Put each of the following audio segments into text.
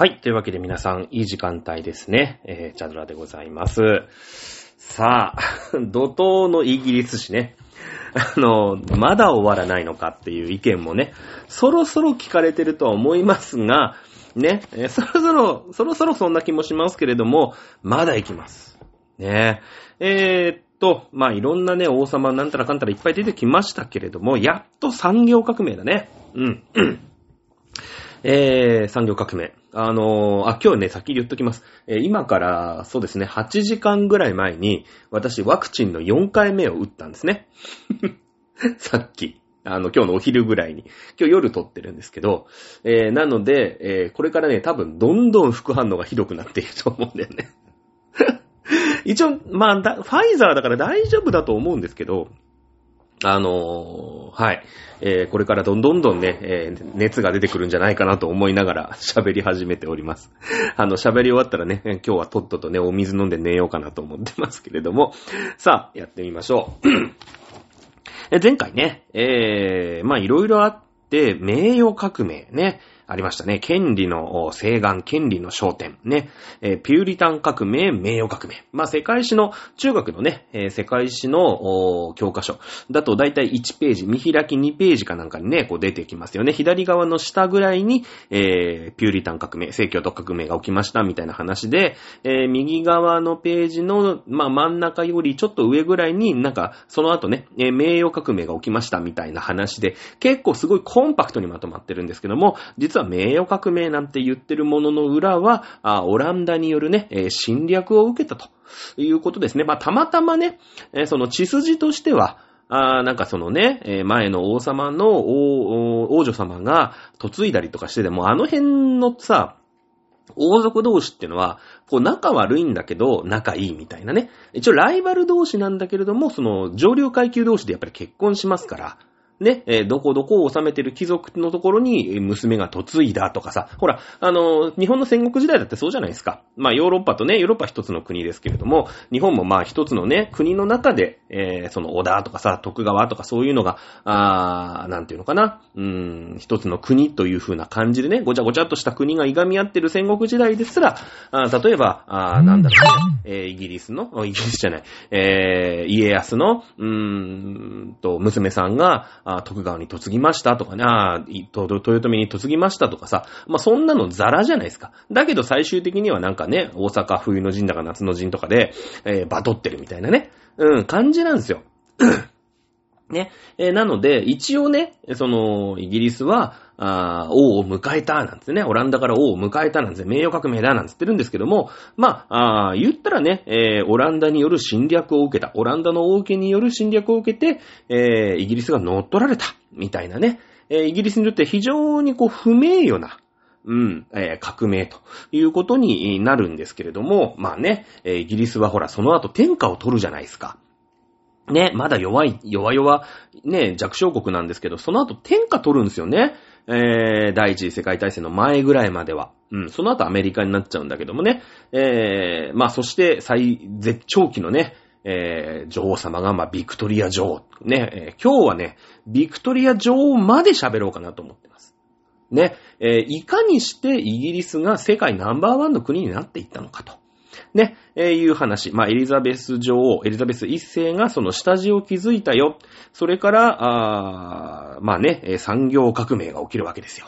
はい。というわけで皆さん、いい時間帯ですね。えー、チャドラでございます。さあ、怒涛のイギリス紙ね。あの、まだ終わらないのかっていう意見もね、そろそろ聞かれてるとは思いますが、ね、えーそろそろ、そろそろそんな気もしますけれども、まだ行きます。ねえーっと、まあ、いろんなね、王様なんたらかんたらいっぱい出てきましたけれども、やっと産業革命だね。うん。えー、産業革命。あのーあ、今日ね、先に言っときます。えー今から、そうですね、8時間ぐらい前に、私、ワクチンの4回目を打ったんですね。さっき。あの、今日のお昼ぐらいに。今日夜撮ってるんですけど、えーなので、えーこれからね、多分、どんどん副反応がひどくなっていると思うんだよね。一応、まあ、ファイザーだから大丈夫だと思うんですけど、あのーはい。えーこれからどんどんどんね、えー熱が出てくるんじゃないかなと思いながら 喋り始めております。あの、喋り終わったらね、今日はとっととね、お水飲んで寝ようかなと思ってますけれども、さあ、やってみましょう。前回ね、えー、まあいろいろあって、名誉革命ね、ありましたね。権利の請願、権利の焦点、ね、えーピューリタン革命、名誉革命。まあ世界史の、中学のね、えー世界史の教科書だと大体1ページ、見開き2ページかなんかにね、こう出てきますよね。左側の下ぐらいに、えーピューリタン革命、聖教と革命が起きましたみたいな話で、えー右側のページの、まあ真ん中よりちょっと上ぐらいになんか、その後ね、えー名誉革命が起きましたみたいな話で、結構すごいコンパクトにまとまってるんですけども、実は名誉革命なんて言ってるものの裏は、オランダによるね、侵略を受けたということですね。まあたまたまね、その血筋としては、あなんかそのね、え前の王様の王女様が嫁いだりとかしてても、あの辺のさ、王族同士ってのは、こう仲悪いんだけど仲いいみたいなね。一応ライバル同士なんだけれども、その上流階級同士でやっぱり結婚しますから、ね、えーどこどこを治めてる貴族のところに娘が嫁いだとかさ、ほら、あのー日本の戦国時代だってそうじゃないですか。まあヨーロッパとね、ヨーロッパ一つの国ですけれども、日本もまあ一つのね、国の中で、えーその織田とかさ、徳川とかそういうのが、あーなんていうのかな、うーん、一つの国という風な感じでね、ごちゃごちゃっとした国がいがみ合ってる戦国時代ですら、あ例えば、あなんだろうね、えーイギリスの、イギリスじゃない、えー家康の、うーんと、娘さんが、あ徳川に嫁ぎましたとかね、あ豊臣に嫁ぎましたとかさ、まあ、そんなのザラじゃないですか。だけど最終的にはなんかね、大阪冬の陣だか夏の陣とかで、えーバトってるみたいなね、うん、感じなんですよ。ね。えーなので、一応ね、その、イギリスは、あー王を迎えた、なんつってね、オランダから王を迎えた、なんつって、名誉革命だ、なんつってるんですけども、まあ、あ言ったらね、えーオランダによる侵略を受けた、オランダの王家による侵略を受けて、えーイギリスが乗っ取られた、みたいなね、えーイギリスにとって非常にこう、不名誉な、うん、えー革命ということになるんですけれども、まあね、えーイギリスはほら、その後天下を取るじゃないですか。ね、まだ弱い、弱々、ね、弱小国なんですけど、その後天下取るんですよね。えー、第一次世界大戦の前ぐらいまでは。うん、その後アメリカになっちゃうんだけどもね。えー、まあそして最絶頂期のね、えー、女王様が、まあビクトリア女王。ね、えー今日はね、ビクトリア女王まで喋ろうかなと思ってます。ね、えーいかにしてイギリスが世界ナンバーワンの国になっていったのかと。ね、えーいう話。まあ、エリザベス女王、エリザベス一世がその下地を築いたよ。それから、あまあね、産業革命が起きるわけですよ。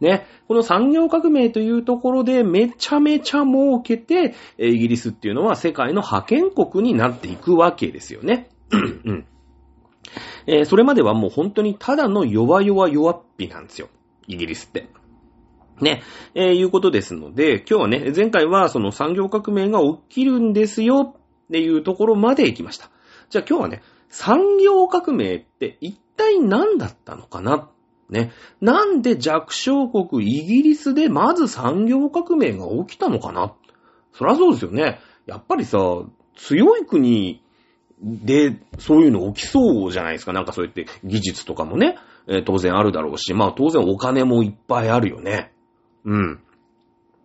ね、この産業革命というところでめちゃめちゃ儲けて、イギリスっていうのは世界の覇権国になっていくわけですよね。うんえーそれまではもう本当にただの弱々弱っぴなんですよ。イギリスって。ね、えーいうことですので、今日はね、前回はその産業革命が起きるんですよっていうところまで行きました。じゃあ今日はね、産業革命って一体何だったのかな？ね。なんで弱小国イギリスでまず産業革命が起きたのかな？そりゃそうですよね。やっぱりさ、強い国でそういうの起きそうじゃないですか。なんかそうやって技術とかもね、えー当然あるだろうし、まあ当然お金もいっぱいあるよね。うん。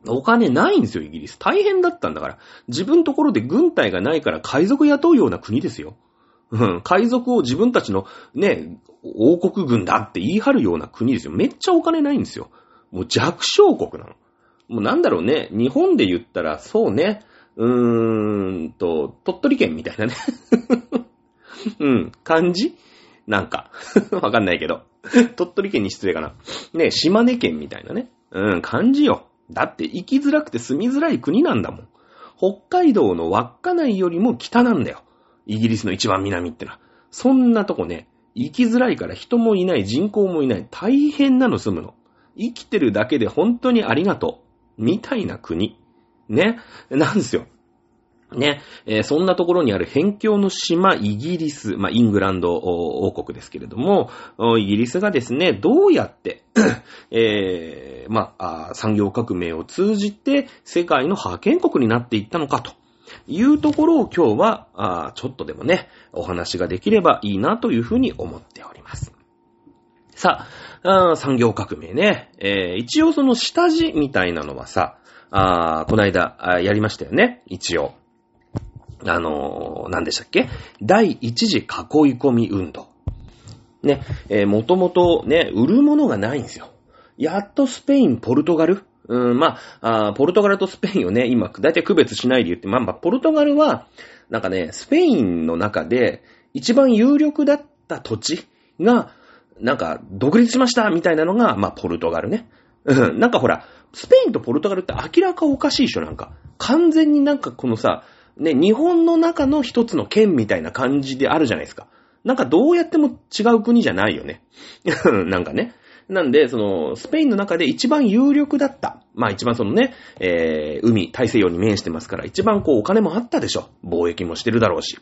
お金ないんですよ、イギリス。大変だったんだから。自分ところで軍隊がないから海賊雇うような国ですよ。うん。海賊を自分たちのね、王国軍だって言い張るような国ですよ。めっちゃお金ないんですよ。もう弱小国なの。もうなんだろうね、日本で言ったら、そうね、うーんと、鳥取県みたいなね。うん、感じなんか。わかんないけど。鳥取県に失礼かな。ね、島根県みたいなね。うん、感じよ。だって行きづらくて住みづらい国なんだもん。北海道の稚内よりも北なんだよ。イギリスの一番南ってのは。そんなとこね、行きづらいから人もいない、人口もいない。大変なの住むの。生きてるだけで本当にありがとう。みたいな国。ね。なんですよ。ね、えー、そんなところにある辺境の島、イギリス、まあ、イングランド王国ですけれども、イギリスがですね、どうやって、えー、まあ、産業革命を通じて世界の覇権国になっていったのかと。いうところを今日は、あちょっとでもね、お話ができればいいなというふうに思っております。さあ、あ産業革命ね、えー、一応その下地みたいなのはさ、あこの間やりましたよね、一応。あの、何でしたっけ？第一次囲い込み運動。ね、えー、もともとね、売るものがないんですよ。やっとスペイン、ポルトガル？うん、まあ、あポルトガルとスペインをね、今、だいたい区別しないで言って、まあ、まあ、ポルトガルは、なんかね、スペインの中で、一番有力だった土地が、なんか、独立しましたみたいなのが、まあ、ポルトガルね。うん、なんかほら、スペインとポルトガルって明らかおかしいでしょ、なんか。完全になんかこのさ、ね、日本の中の一つの県みたいな感じであるじゃないですか。なんかどうやっても違う国じゃないよね。なんかね。なんで、その、スペインの中で一番有力だった。まあ一番そのね、えー、海、大西洋に面してますから、一番こうお金もあったでしょ。貿易もしてるだろうし。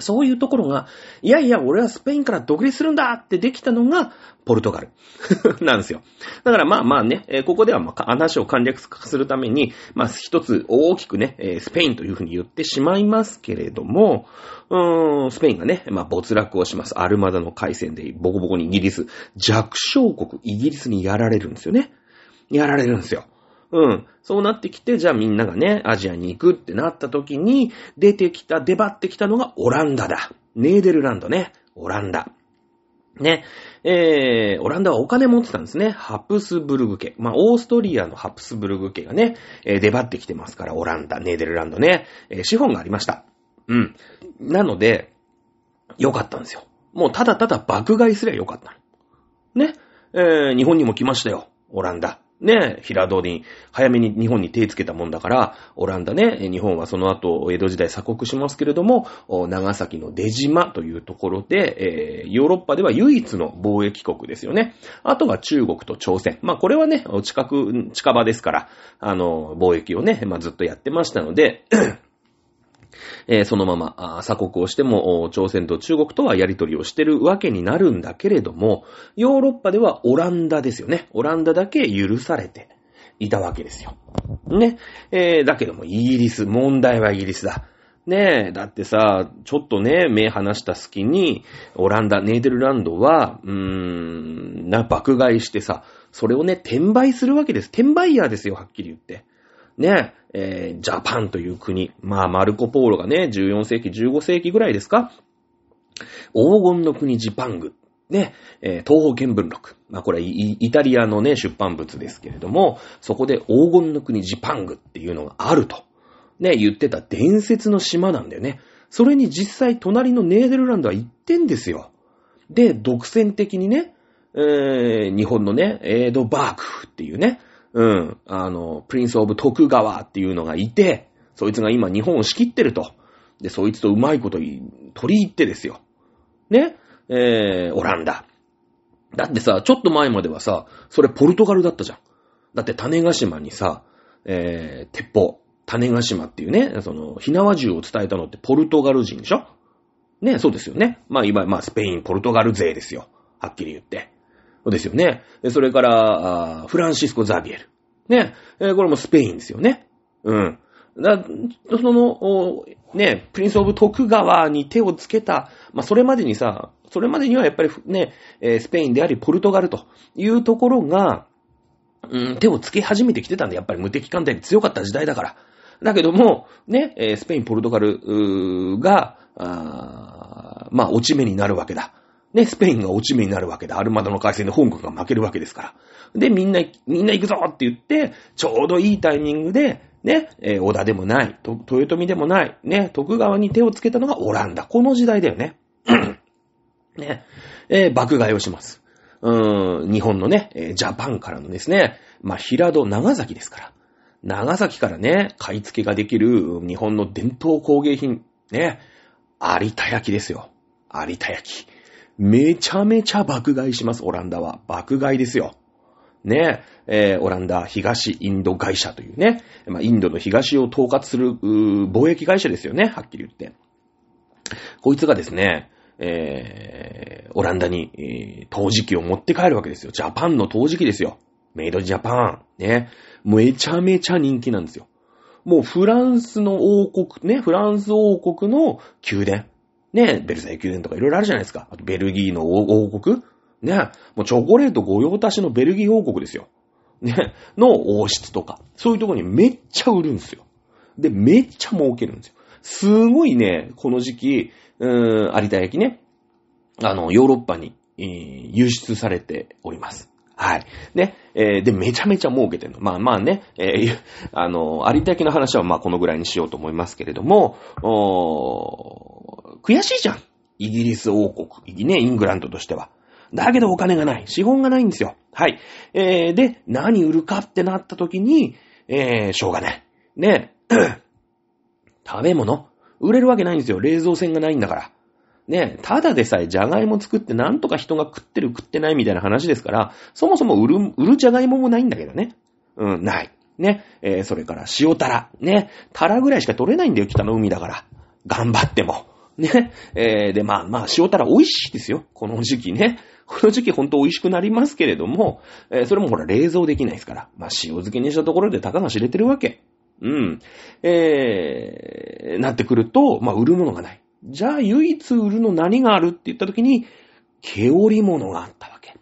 そういうところが、いやいや、俺はスペインから独立するんだってできたのが、ポルトガル なんですよ。だからまあまあね、ここではまあ話を簡略化するために、まあ一つ大きくね、スペインというふうに言ってしまいますけれども、うーん、スペインがね、まあ没落をします。アルマダの海戦でボコボコにイギリス、弱小国イギリスにやられるんですよね。やられるんですよ。うん。そうなってきて、じゃあみんながね、アジアに行くってなった時に、出てきた、出張ってきたのがオランダだ。ネーデルランドね。オランダ。ね。えー、オランダはお金持ってたんですね。ハプスブルグ家。まあ、オーストリアのハプスブルグ家がね、えー、出張ってきてますから、オランダ、ネーデルランドね。えー、資本がありました。うん。なので、よかったんですよ。もうただただ爆買いすりゃよかったの。ね。えー、日本にも来ましたよ。オランダ。ね、平戸に、早めに日本に手つけたもんだから、オランダね、日本はその後、江戸時代鎖国しますけれども、長崎の出島というところで、えー、ヨーロッパでは唯一の貿易国ですよね。あとは中国と朝鮮。まあこれはね、近く、近場ですから、あの、貿易をね、まあずっとやってましたので、えー、そのまま、鎖国をしても、朝鮮と中国とはやりとりをしてるわけになるんだけれども、ヨーロッパではオランダですよね。オランダだけ許されていたわけですよ。ね。えー、だけども、イギリス、問題はイギリスだ。ねえ、だってさ、ちょっとね、目離した隙に、オランダ、ネーデルランドは、うーん、な、爆買いしてさ、それをね、転売するわけです。転売ヤーですよ、はっきり言って。ね、えー、ジャパンという国。まあ、マルコ・ポーロがね、14世紀、15世紀ぐらいですか黄金の国ジパング。ね、えー、東方見聞録。まあ、これイ、タリアのね、出版物ですけれども、そこで黄金の国ジパングっていうのがあると。ね、言ってた伝説の島なんだよね。それに実際隣のネーデルランドは行ってんですよ。で、独占的にね、えー、日本のね、エードバークっていうね、うん、あの、プリンスオブ徳川っていうのがいて、そいつが今日本を仕切ってると。で、そいつとうまいこと取り入ってですよ。ね？えー、オランダ。だってさ、ちょっと前まではさ、それポルトガルだったじゃん。だって種ヶ島にさ、えー、鉄砲、種ヶ島っていうね、その、火縄銃を伝えたのってポルトガル人でしょ？ね、そうですよね。まあ、今、まあ、スペイン、ポルトガル勢ですよ。はっきり言って。ですよね。それから、フランシスコ・ザビエル。ね。これもスペインですよね。うん。その、ね、プリンス・オブ・徳川に手をつけた、まあ、それまでにさ、それまでにはやっぱりね、スペインであり、ポルトガルというところが、うん、手をつけ始めてきてたんで、やっぱり無敵艦隊に強かった時代だから。だけども、ね、スペイン、ポルトガルが、あまあ、落ち目になるわけだ。ね、スペインが落ち目になるわけで、アルマダの海戦で香港が負けるわけですから。で、みんな、みんな行くぞって言って、ちょうどいいタイミングで、ね、えー、小田でもない、と豊臣でもない、ね、徳川に手をつけたのがオランダ。この時代だよね。ね、えー、爆買いをします。うーん、日本のね、えジャパンからのですね、まあ、平戸、長崎ですから。長崎からね、買い付けができる日本の伝統工芸品、ね、有田焼ですよ。有田焼。めちゃめちゃ爆買いします、オランダは。爆買いですよ。ね、えー、オランダ東インド会社というね、まあ、インドの東を統括する、貿易会社ですよね、はっきり言って。こいつがですね、えー、オランダに、えー、陶磁器を持って帰るわけですよ。ジャパンの陶磁器ですよ。メイドジャパン。ね。めちゃめちゃ人気なんですよ。もうフランスの王国、ね、フランス王国の宮殿。ね、ベルサイユ宮殿とかいろいろあるじゃないですか。あとベルギーの王国。ね、もうチョコレート御用達のベルギー王国ですよ。ね、の王室とか。そういうとこにめっちゃ売るんですよ。で、めっちゃ儲けるんですよ。すごいね、この時期、うーん、有田焼ね、あの、ヨーロッパに、えー、輸出されております。はい。ね。えー、で、めちゃめちゃ儲けてるの。まあまあね、えー、あの、有田焼の話はまあこのぐらいにしようと思いますけれども、おー悔しいじゃん。イギリス王国。ね、イングランドとしては。だけどお金がない。資本がないんですよ。はい。えー、で、何売るかってなった時に、えー、しょうがない。ね。食べ物売れるわけないんですよ。冷蔵船がないんだから。ね、ただでさえじゃがいも作ってなんとか人が食ってる食ってないみたいな話ですから、そもそも売る、売るじゃがいももないんだけどね。うん、ない。ね、えー、それから塩タラ。ね、タラぐらいしか取れないんだよ、北の海だから。頑張っても。ね、えー、で、まあまあ、塩タラ美味しいですよ。この時期ね。この時期ほんと美味しくなりますけれども、えー、それもほら冷蔵できないですから。まあ塩漬けにしたところでたかが知れてるわけ。うん。えー、なってくると、まあ売るものがない。じゃあ唯一売るの何があるって言った時に、毛織物があったわけ。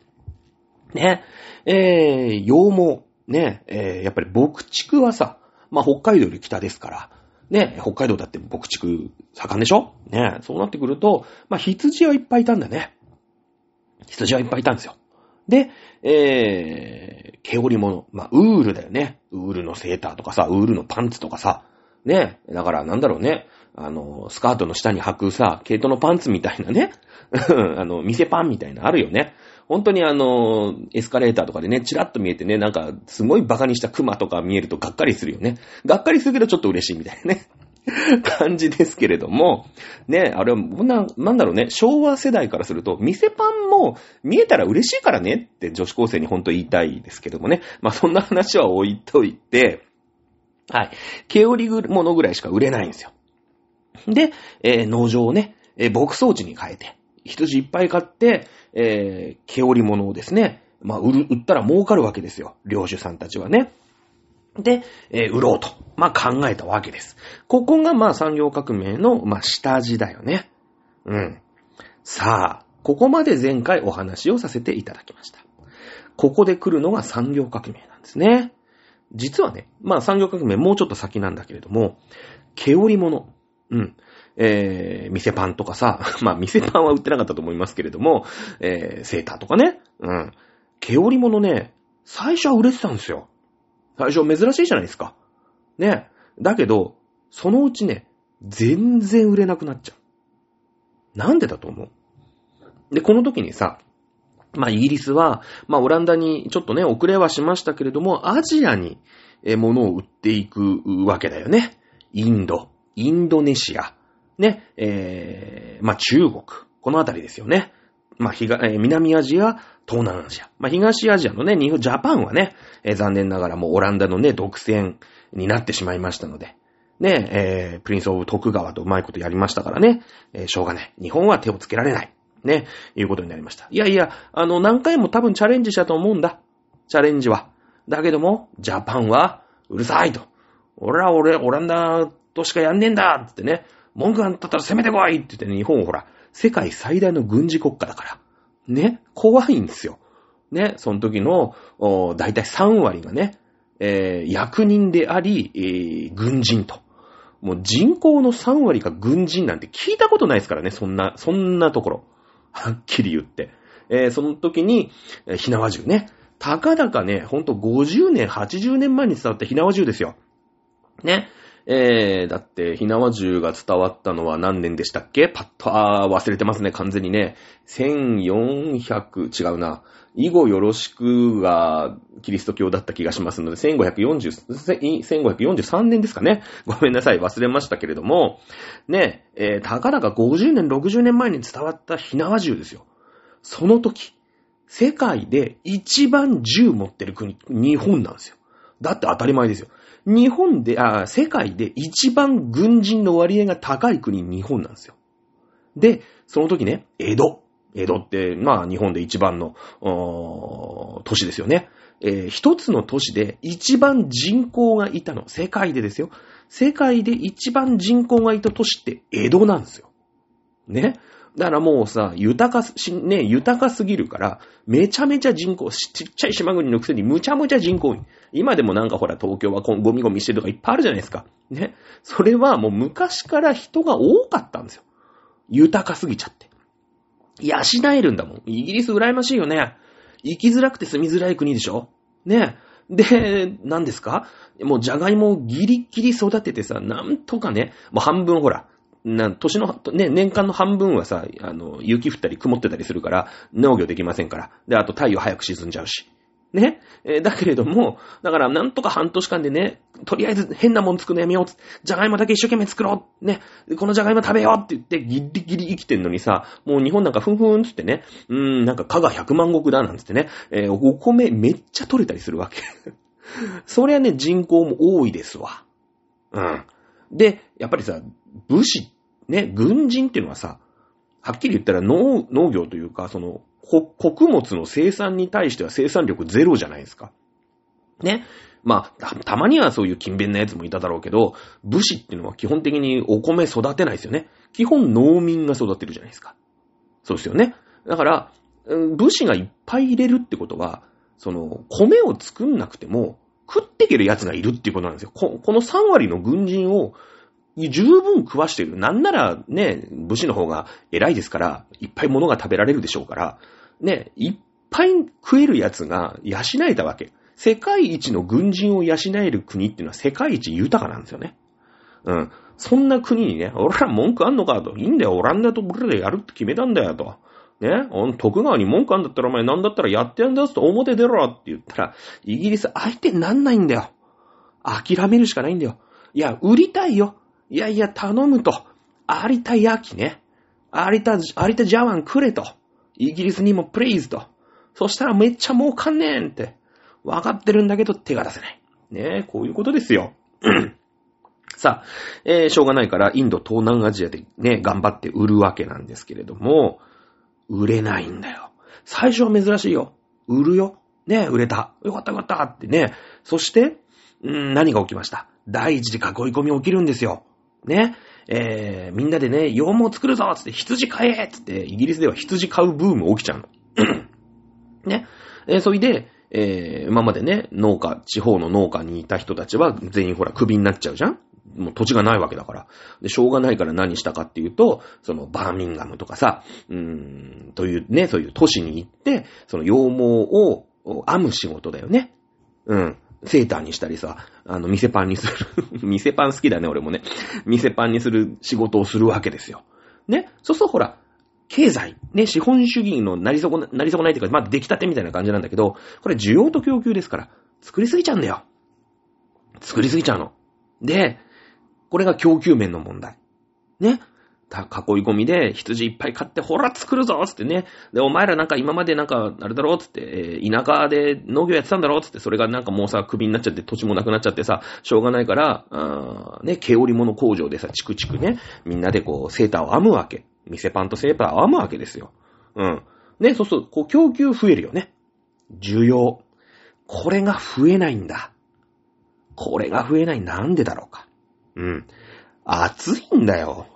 ね。えー、羊毛。ね。えー、やっぱり牧畜はさ、まあ北海道より北ですから、ね、北海道だって牧畜盛んでしょ？ね、そうなってくると、まあ羊はいっぱいいたんだね。羊はいっぱいいたんですよ。で、えー、毛織物。まあ、ウールだよね。ウールのセーターとかさ、ウールのパンツとかさ。ね。だからなんだろうね。あの、スカートの下に履くさ、毛糸のパンツみたいなね。あの、店パンみたいなあるよね。本当にあの、エスカレーターとかでね、チラッと見えてね、なんか、すごいバカにしたクマとか見えるとがっかりするよね。がっかりするけどちょっと嬉しいみたいなね。感じですけれども、ね、あれは、な、なんだろうね、昭和世代からすると、店パンも見えたら嬉しいからねって女子高生に本当言いたいですけどもね。まあそんな話は置いといて、はい。毛織物ぐらいしか売れないんですよ。で、えー、農場をね、えー、牧草地に変えて、羊いっぱい買って、えー、毛織物をですね、まあ、売る、売ったら儲かるわけですよ。領主さんたちはね。で、えー、売ろうと、まあ、考えたわけです。ここが、まあ、産業革命の、まあ、下地だよね。うん。さあ、ここまで前回お話をさせていただきました。ここで来るのが産業革命なんですね。実はね、まあ産業革命もうちょっと先なんだけれども、毛織物。うん。えー、店パンとかさ、まあ店パンは売ってなかったと思いますけれども、えー、セーターとかね。うん。毛織物ね、最初は売れてたんですよ。最初珍しいじゃないですか。ね。だけど、そのうちね、全然売れなくなっちゃう。なんでだと思う？で、この時にさ、まあ、イギリスは、まあ、オランダにちょっとね、遅れはしましたけれども、アジアに、え、物を売っていくわけだよね。インド、インドネシア、ね、えー、まあ、中国、このあたりですよね。まあ、東、えー、南アジア、東南アジア。まあ、東アジアのね、日本、ジャパンはね、えー、残念ながらもうオランダのね、独占になってしまいましたので、ね、えー、プリンスオブ徳川とうまいことやりましたからね、えー、しょうがない。日本は手をつけられない。ね、いうことになりました。いやいや、あの、何回も多分チャレンジしたと思うんだ。チャレンジは。だけども、ジャパンは、うるさいと。俺は俺、オランダとしかやんねえんだってね、文句あんたったら攻めてこいって言ってね、日本ほら、世界最大の軍事国家だから。ね、怖いんですよ。ね、その時の、だいたい3割がね、えー、役人であり、えー、軍人と。もう人口の3割が軍人なんて聞いたことないですからね、そんな、そんなところ。はっきり言って。えー、その時に、えー、ひなわ銃ね。たかだかね、ほんと50年、80年前に伝わったひなわ銃ですよ。ね。えー、だって、ひなわ銃が伝わったのは何年でしたっけ？パッと、あー、忘れてますね、完全にね。1400、違うな。以後よろしくがキリスト教だった気がしますので、1540、1543年ですかね。ごめんなさい、忘れましたけれども、ね、えー、たかだか50年、60年前に伝わったひなわ銃ですよ。その時、世界で一番銃持ってる国、日本なんですよ。だって当たり前ですよ。日本で、あ、世界で一番軍人の割合が高い国、日本なんですよ。で、その時ね、江戸。江戸って、まあ日本で一番の、都市ですよね。えー、一つの都市で一番人口がいたの。世界でですよ。世界で一番人口がいた都市って江戸なんですよ。ね。だからもうさ、豊かし、ね、豊かすぎるから、めちゃめちゃ人口、ちっちゃい島国のくせにむちゃむちゃ人口今でもなんかほら、東京はゴミゴミしてるとかいっぱいあるじゃないですか。ね。それはもう昔から人が多かったんですよ。豊かすぎちゃって。養えるんだもん。イギリス羨ましいよね。生きづらくて住みづらい国でしょね。で、何ですか？もうじゃがいもをギリギリ育ててさ、なんとかね、もう半分ほら、な、年の、ね、年間の半分はさ、あの、雪降ったり曇ってたりするから、農業できませんから。で、あと太陽早く沈んじゃうし。ね。えー、だけれども、だからなんとか半年間でね、とりあえず変なもん作るのやめようじゃがいもだけ一生懸命作ろうね。このじゃがいも食べようって言ってギリギリ生きてんのにさ、もう日本なんかふんふんつってね、うーん、なんか蚊が100万石だなんつってね、えー、お米めっちゃ取れたりするわけ。そりゃね、人口も多いですわ。うん。で、やっぱりさ、武士ってね、軍人っていうのはさ、はっきり言ったら農農業というか、その、穀物の生産に対しては生産力ゼロじゃないですか。ね。まあ、た、たまにはそういう勤勉なやつもいただろうけど、武士っていうのは基本的にお米育てないですよね。基本農民が育てるじゃないですか。そうですよね。だから、武士がいっぱい入れるってことは、その、米を作んなくても、食っていける奴がいるっていうことなんですよ。ここの3割の軍人を十分食わしてる。なんならね、武士の方が偉いですから、いっぱい物が食べられるでしょうから、ね、いっぱい食えるやつが養えたわけ。世界一の軍人を養える国っていうのは世界一豊かなんですよね。うん。そんな国にね、俺ら文句あんのかと。いいんだよ、オランダとブルでやるって決めたんだよ、と。ね、徳川に文句あんだったらお前なんだったらやってやんだよと表出ろって言ったら、イギリス相手になんないんだよ。諦めるしかないんだよ。いや、売りたいよ。いやいや、頼むと。有田焼きね。有田、有田ジャワンくれと。イギリスにもプレイズと。そしたらめっちゃ儲かんねんって。わかってるんだけど手が出せない。ねえ、こういうことですよ。さあ、えー、しょうがないからインド、東南アジアでね、頑張って売るわけなんですけれども、売れないんだよ。最初は珍しいよ。売るよ。ね売れた。よかったよかったってね。そして、ん何が起きました？第一次囲い込み起きるんですよ。ね。えー、みんなでね、羊毛作るぞつって羊買えつって、イギリスでは羊買うブーム起きちゃうの。ね。えー、それで、えー、今までね、農家、地方の農家にいた人たちは全員ほら、クビになっちゃうじゃんもう土地がないわけだから。で、しょうがないから何したかっていうと、そのバーミンガムとかさ、うーん、というね、そういう都市に行って、その羊毛を編む仕事だよね。うん。セーターにしたりさ、あの、店パンにする 店パン好きだね、俺もね。店パンにする仕事をするわけですよ。ね？そうするとほら、経済、ね、資本主義のなり損な、なり損ないっていうか、まあ、出来たてみたいな感じなんだけど、これ需要と供給ですから、作りすぎちゃうんだよ。作りすぎちゃうの。で、これが供給面の問題。ね？た、囲い込みで羊いっぱい買って、ほら作るぞつってね。で、お前らなんか今までなんか、あれだろつって、えー、田舎で農業やってたんだろつって、それがなんかもうさ、首になっちゃって土地もなくなっちゃってさ、しょうがないから、あね、毛織物工場でさ、チクチクね、みんなでこう、セーターを編むわけ。店パンとセーターを編むわけですよ。うん。ね、そうすると、こう、供給増えるよね。需要。これが増えないんだ。これが増えない。なんでだろうか。うん。暑いんだよ。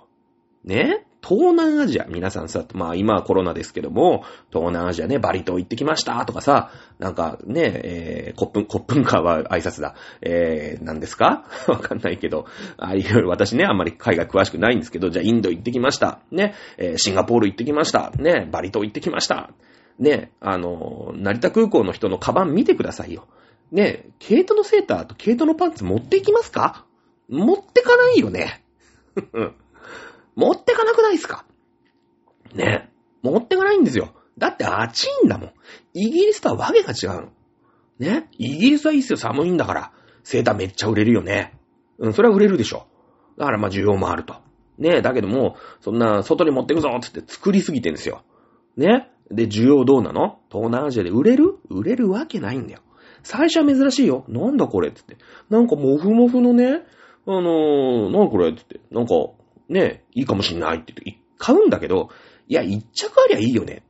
ね？東南アジア、皆さんさ、まあ今はコロナですけども、東南アジアね、バリ島行ってきましたとかさ、なんかね、えー、コップン、コップンカーは挨拶だ。えー、何ですか？わかんないけど、あ、いろいろ私ね、あんまり海外詳しくないんですけど、じゃあインド行ってきました。ね、えー、シンガポール行ってきました。ね、バリ島行ってきました。ね、あの、成田空港の人のカバン見てくださいよ。ね、毛糸のセーターと毛糸のパンツ持っていきますか？持ってかないよね。ふ ふ持ってかなくないですか？ね。持ってかないんですよ。だって暑いんだもん。イギリスとはわけが違うの。ね。イギリスはいいっすよ。寒いんだから。セーターめっちゃ売れるよね。うん、それは売れるでしょ。だからまあ需要もあると。ねだけども、そんな外に持ってくぞつって作りすぎてんですよ。ね。で、需要どうなの？東南アジアで売れる？売れるわけないんだよ。最初は珍しいよ。なんだこれつって。なんかもふもふのね、あのー、なんこれつって。なんか、ね、いいかもしんないって言って、買うんだけど、いや、一着ありゃいいよね。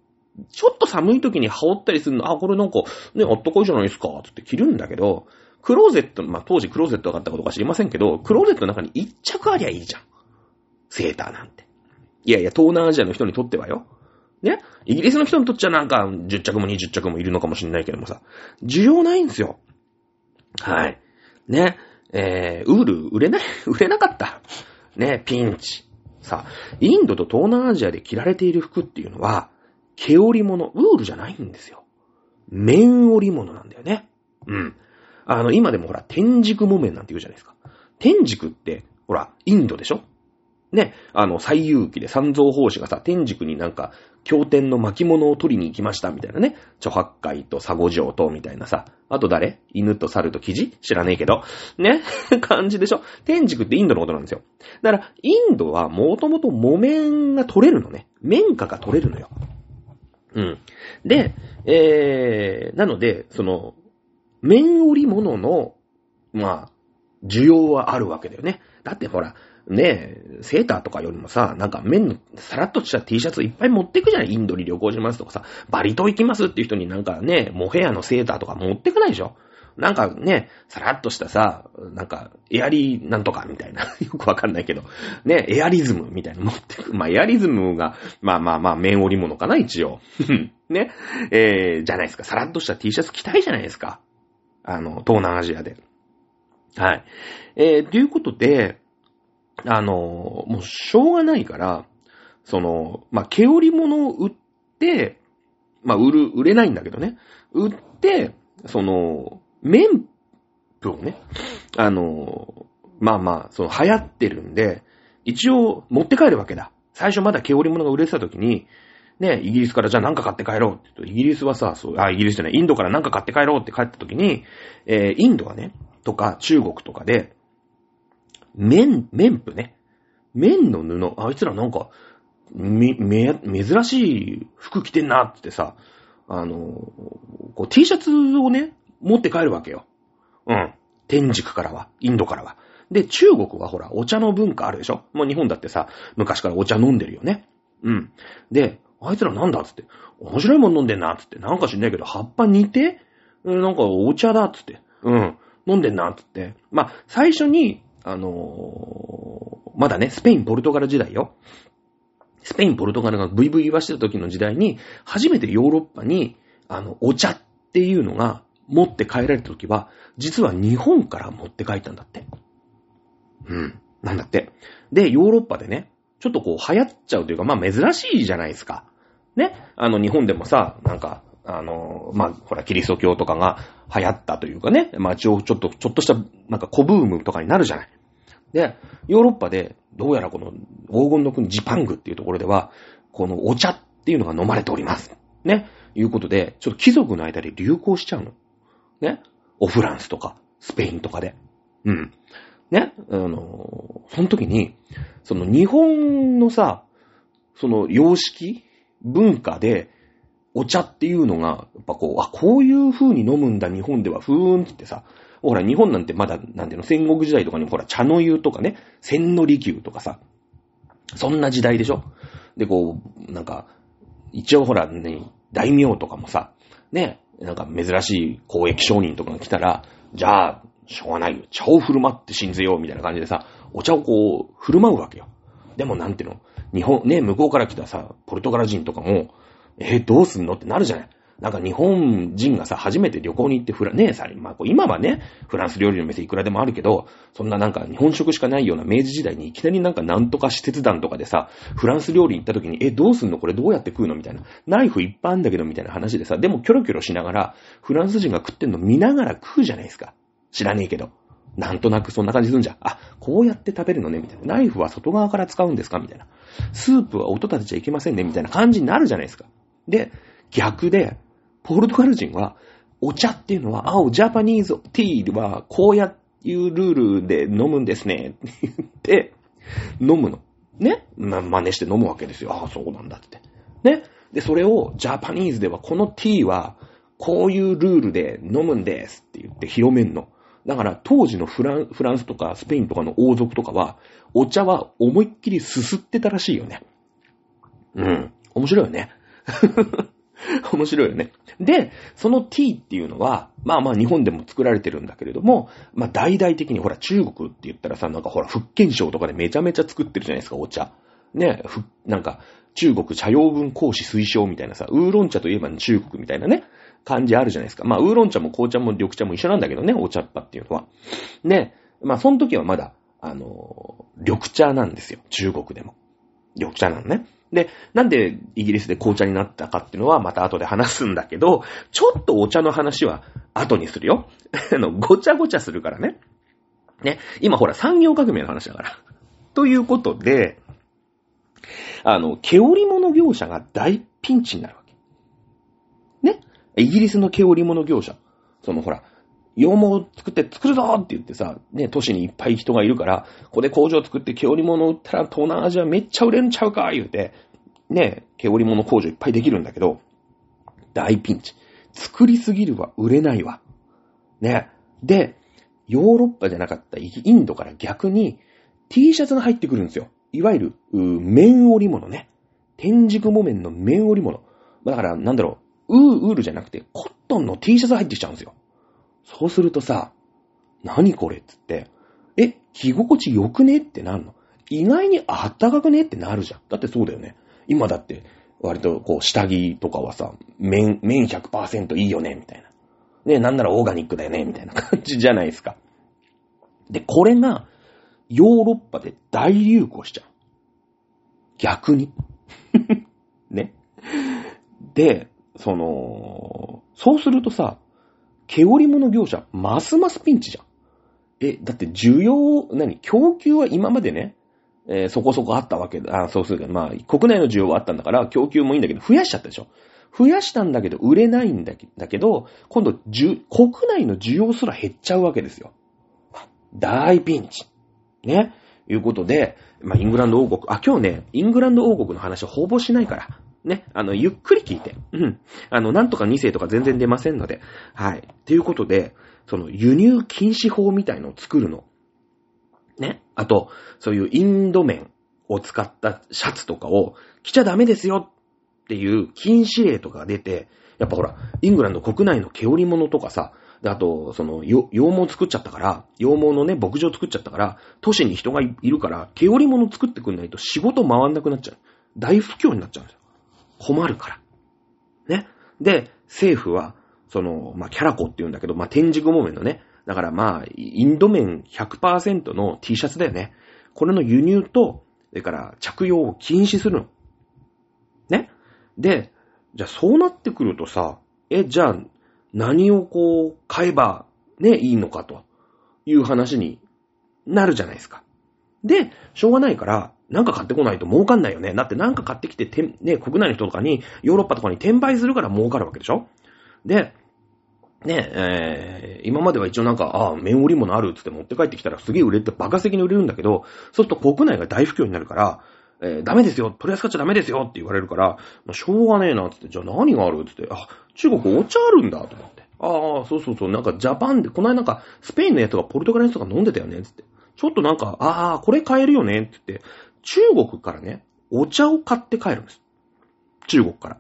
ちょっと寒い時に羽織ったりするの、あ、これなんか、ね、あったかいじゃないですか、つって着るんだけど、クローゼット、まあ、当時クローゼットがあったことか知りませんけど、クローゼットの中に一着ありゃいいじゃん。セーターなんて。いやいや、東南アジアの人にとってはよ。ねイギリスの人にとっちゃなんか、10着も20着もいるのかもしれないけどもさ、需要ないんですよ。はい。ね。えー、ウール売れない、売れなかった。ね、ピンチ。さあ、インドと東南アジアで着られている服っていうのは、毛織物、ウールじゃないんですよ。綿織物なんだよね。うん。あの、今でもほら、天竺木綿なんて言うじゃないですか。天竺って、ほら、インドでしょ？ね、あの、最遊記で三蔵法師がさ、天竺になんか、経典の巻物を取りに行きましたみたいなね。著白海と佐護城とみたいなさ。あと誰？犬と猿と記事知らねえけど。ね？感じでしょ？天竺ってインドのことなんですよ。だから、インドはもともと木綿が取れるのね。綿花が取れるのよ。うん。で、えー、なので、その、綿織物の、まあ、需要はあるわけだよね。だってほら、ねえ、セーターとかよりもさ、なんか麺のさらっとした T シャツいっぱい持ってくじゃないインドに旅行しますとかさ、バリ島行きますっていう人になんかね、モヘアのセーターとか持ってくないでしょ？なんかね、さらっとしたさ、なんか、エアリーなんとかみたいな。よくわかんないけど。ね、エアリズムみたいな持ってく。まあ、エアリズムが、まあまあまあ、面織物かな、一応。ね。えー、じゃないですか。さらっとした T シャツ着たいじゃないですか。あの、東南アジアで。はい。えー、ということで、あの、もうしょうがないから、その、まあ、毛織物を売って、まあ、売る、売れないんだけどね。売って、その、綿布をね、あの、まあまあ、その流行ってるんで、一応持って帰るわけだ。最初まだ毛織物が売れてた時に、ね、イギリスからじゃあ何か買って帰ろうって言うと、イギリスはさ、そう、あ、イギリスじゃない、インドから何か買って帰ろうって帰った時に、えー、インドはね、とか中国とかで、綿、綿布ね。綿の布、あいつらなんか、め、め、珍しい服着てんなってさ、あの、こう T シャツをね、持って帰るわけよ。うん。天竺からは、インドからは。で、中国はほら、お茶の文化あるでしょ？もう日本だってさ、昔からお茶飲んでるよね。うん。で、あいつらなんだっつって、面白いもん飲んでんなっつって、なんか知んないけど、葉っぱ煮て、うんなんかお茶だっつって、うん、飲んでんなっつって。まあ、最初に、あのー、まだね、スペイン、ポルトガル時代よ。スペイン、ポルトガルがブイブイ言わしてた時の時代に、初めてヨーロッパに、あの、お茶っていうのが持って帰られた時は、実は日本から持って帰ったんだって。うん。なんだって。で、ヨーロッパでね、ちょっとこう流行っちゃうというか、まあ珍しいじゃないですか。ね。あの、日本でもさ、なんか、あの、まあ、ほら、キリスト教とかが流行ったというかね、まあ、ちょ、ちょっと、ちょっとした、なんか、小ブームとかになるじゃない。で、ヨーロッパで、どうやらこの、黄金の国ジパングっていうところでは、このお茶っていうのが飲まれております。ね。いうことで、ちょっと貴族の間で流行しちゃうの。ね。オフランスとか、スペインとかで。うん。ね。あの、その時に、その日本のさ、その様式文化で、お茶っていうのが、やっぱこう、あ、こういう風に飲むんだ、日本では、ふーんってってさ、ほら、日本なんてまだ、なんていうの、戦国時代とかに、ほら、茶の湯とかね、千利休とかさ、そんな時代でしょ？で、こう、なんか、一応ほら、ね、大名とかもさ、ね、なんか珍しい交易商人とかが来たら、じゃあ、しょうがないよ。茶を振る舞って信ぜよう、みたいな感じでさ、お茶をこう、振る舞うわけよ。でもなんていうの？日本、ね、向こうから来たさ、ポルトガル人とかも、えー、どうすんの？ってなるじゃない。なんか日本人がさ、初めて旅行に行ってフラ、ねえさ、まあ、今はね、フランス料理の店いくらでもあるけど、そんななんか日本食しかないような明治時代にいきなりなんかなんとか施設団とかでさ、フランス料理行った時に、え、どうすんの？これどうやって食うの？みたいな。ナイフいっぱいあんだけどみたいな話でさ、でもキョロキョロしながら、フランス人が食ってんの見ながら食うじゃないですか。知らねえけど。なんとなくそんな感じするんじゃん。あ、こうやって食べるのね、みたいな。ナイフは外側から使うんですか？みたいな。スープは音立てちゃいけませんね、みたいな感じになるじゃないですか。で、逆で、ポルトガル人は、お茶っていうのは、青、ジャパニーズティーは、こうやいうルールで飲むんですね。って言って、飲むの。ね、真似して飲むわけですよ。ああ、そうなんだって。ねで、それを、ジャパニーズでは、このティーは、こういうルールで飲むんですって言って広めんの。だから、当時のフランフランスとかスペインとかの王族とかは、お茶は思いっきりすすってたらしいよね。うん。面白いよね。面白いよね。で、そのティーっていうのは、まあまあ日本でも作られてるんだけれども、まあ大々的にほら中国って言ったらさ、なんかほら福建省とかでめちゃめちゃ作ってるじゃないですか、お茶。ね、ふ、なんか中国茶用分講師推奨みたいなさ、ウーロン茶といえば中国みたいなね、感じあるじゃないですか。まあウーロン茶も紅茶も緑茶も一緒なんだけどね、お茶っ葉っていうのは。ね、まあその時はまだ、あの、緑茶なんですよ、中国でも。緑茶なのね。で、なんでイギリスで紅茶になったかっていうのはまた後で話すんだけど、ちょっとお茶の話は後にするよ。あの、ごちゃごちゃするからね。ね。今ほら産業革命の話だから。ということで、あの、毛織物業者が大ピンチになるわけ。ね？イギリスの毛織物業者。そのほら、羊毛を作って作るぞって言ってさ、ね、都市にいっぱい人がいるから、ここで工場作って毛織物売ったら東南アジアめっちゃ売れんちゃうか言うて、ね、毛織物工場いっぱいできるんだけど、大ピンチ。作りすぎるわ、売れないわ。ね。で、ヨーロッパじゃなかったインドから逆に T シャツが入ってくるんですよ。いわゆる、綿織物ね。天竺木綿の綿織物。だから、なんだろう、ウー、ウールじゃなくて、コットンの T シャツ入ってきちゃうんですよ。そうするとさ、何これっつって、え、着心地良くねってなるの？意外にあったかくねってなるじゃん。だってそうだよね。今だって、割とこう、下着とかはさ、綿、綿100%いいよね、みたいな。ね、なんならオーガニックだよね、みたいな 感じじゃないですか。で、これが、ヨーロッパで大流行しちゃう。逆に。ね。で、その、そうするとさ、毛織物業者、ますますピンチじゃん。え、だって需要、何？供給は今までね、えー、そこそこあったわけだ。あ、そうするけど、まあ、国内の需要はあったんだから、供給もいいんだけど、増やしちゃったでしょ。増やしたんだけど、売れないんだけど、今度、国内の需要すら減っちゃうわけですよ。大ピンチ。ね？いうことで、まあ、イングランド王国、あ、今日ね、イングランド王国の話ほぼしないから。ね。あの、ゆっくり聞いて。うん。あの、なんとか2世とか全然出ませんので。はい。ということで、その輸入禁止法みたいのを作るの。ね。あと、そういうインド面を使ったシャツとかを着ちゃダメですよっていう禁止令とかが出て、やっぱほら、イングランド国内の毛織物とかさ、で、あと、その、羊毛作っちゃったから、羊毛のね、牧場作っちゃったから、都市に人がいるから、毛織物作ってくんないと仕事回んなくなっちゃう。大不況になっちゃうんですよ。困るから。ね。で、政府は、その、まあ、キャラコって言うんだけど、まあ、天竺木綿のね、だからまあ、インド面100%の T シャツだよね。これの輸入と、それから着用を禁止するの。ね。で、じゃあそうなってくるとさ、え、じゃあ何をこう買えばね、いいのかという話になるじゃないですか。で、しょうがないから、なんか買ってこないと儲かんないよね。だってなんか買ってきて、てね、国内の人とかに、ヨーロッパとかに転売するから儲かるわけでしょ？で、ね、えー、今までは一応なんか、ああ、面織物あるっつって持って帰ってきたらすげえ売れてバカ的に売れるんだけど、そうすると国内が大不況になるから、えー、ダメですよ、取り扱っちゃダメですよって言われるから、まあ、しょうがねえなっ、つって、じゃあ何があるっつって、あ、中国お茶あるんだ、と思って。ああ、そうそうそう、なんかジャパンで、この間なんか、スペインのやつとかポルトガルのやつとか飲んでたよねっ、つって。ちょっとなんか、ああ、これ買えるよね、って言って、中国からね、お茶を買って帰るんです。中国から。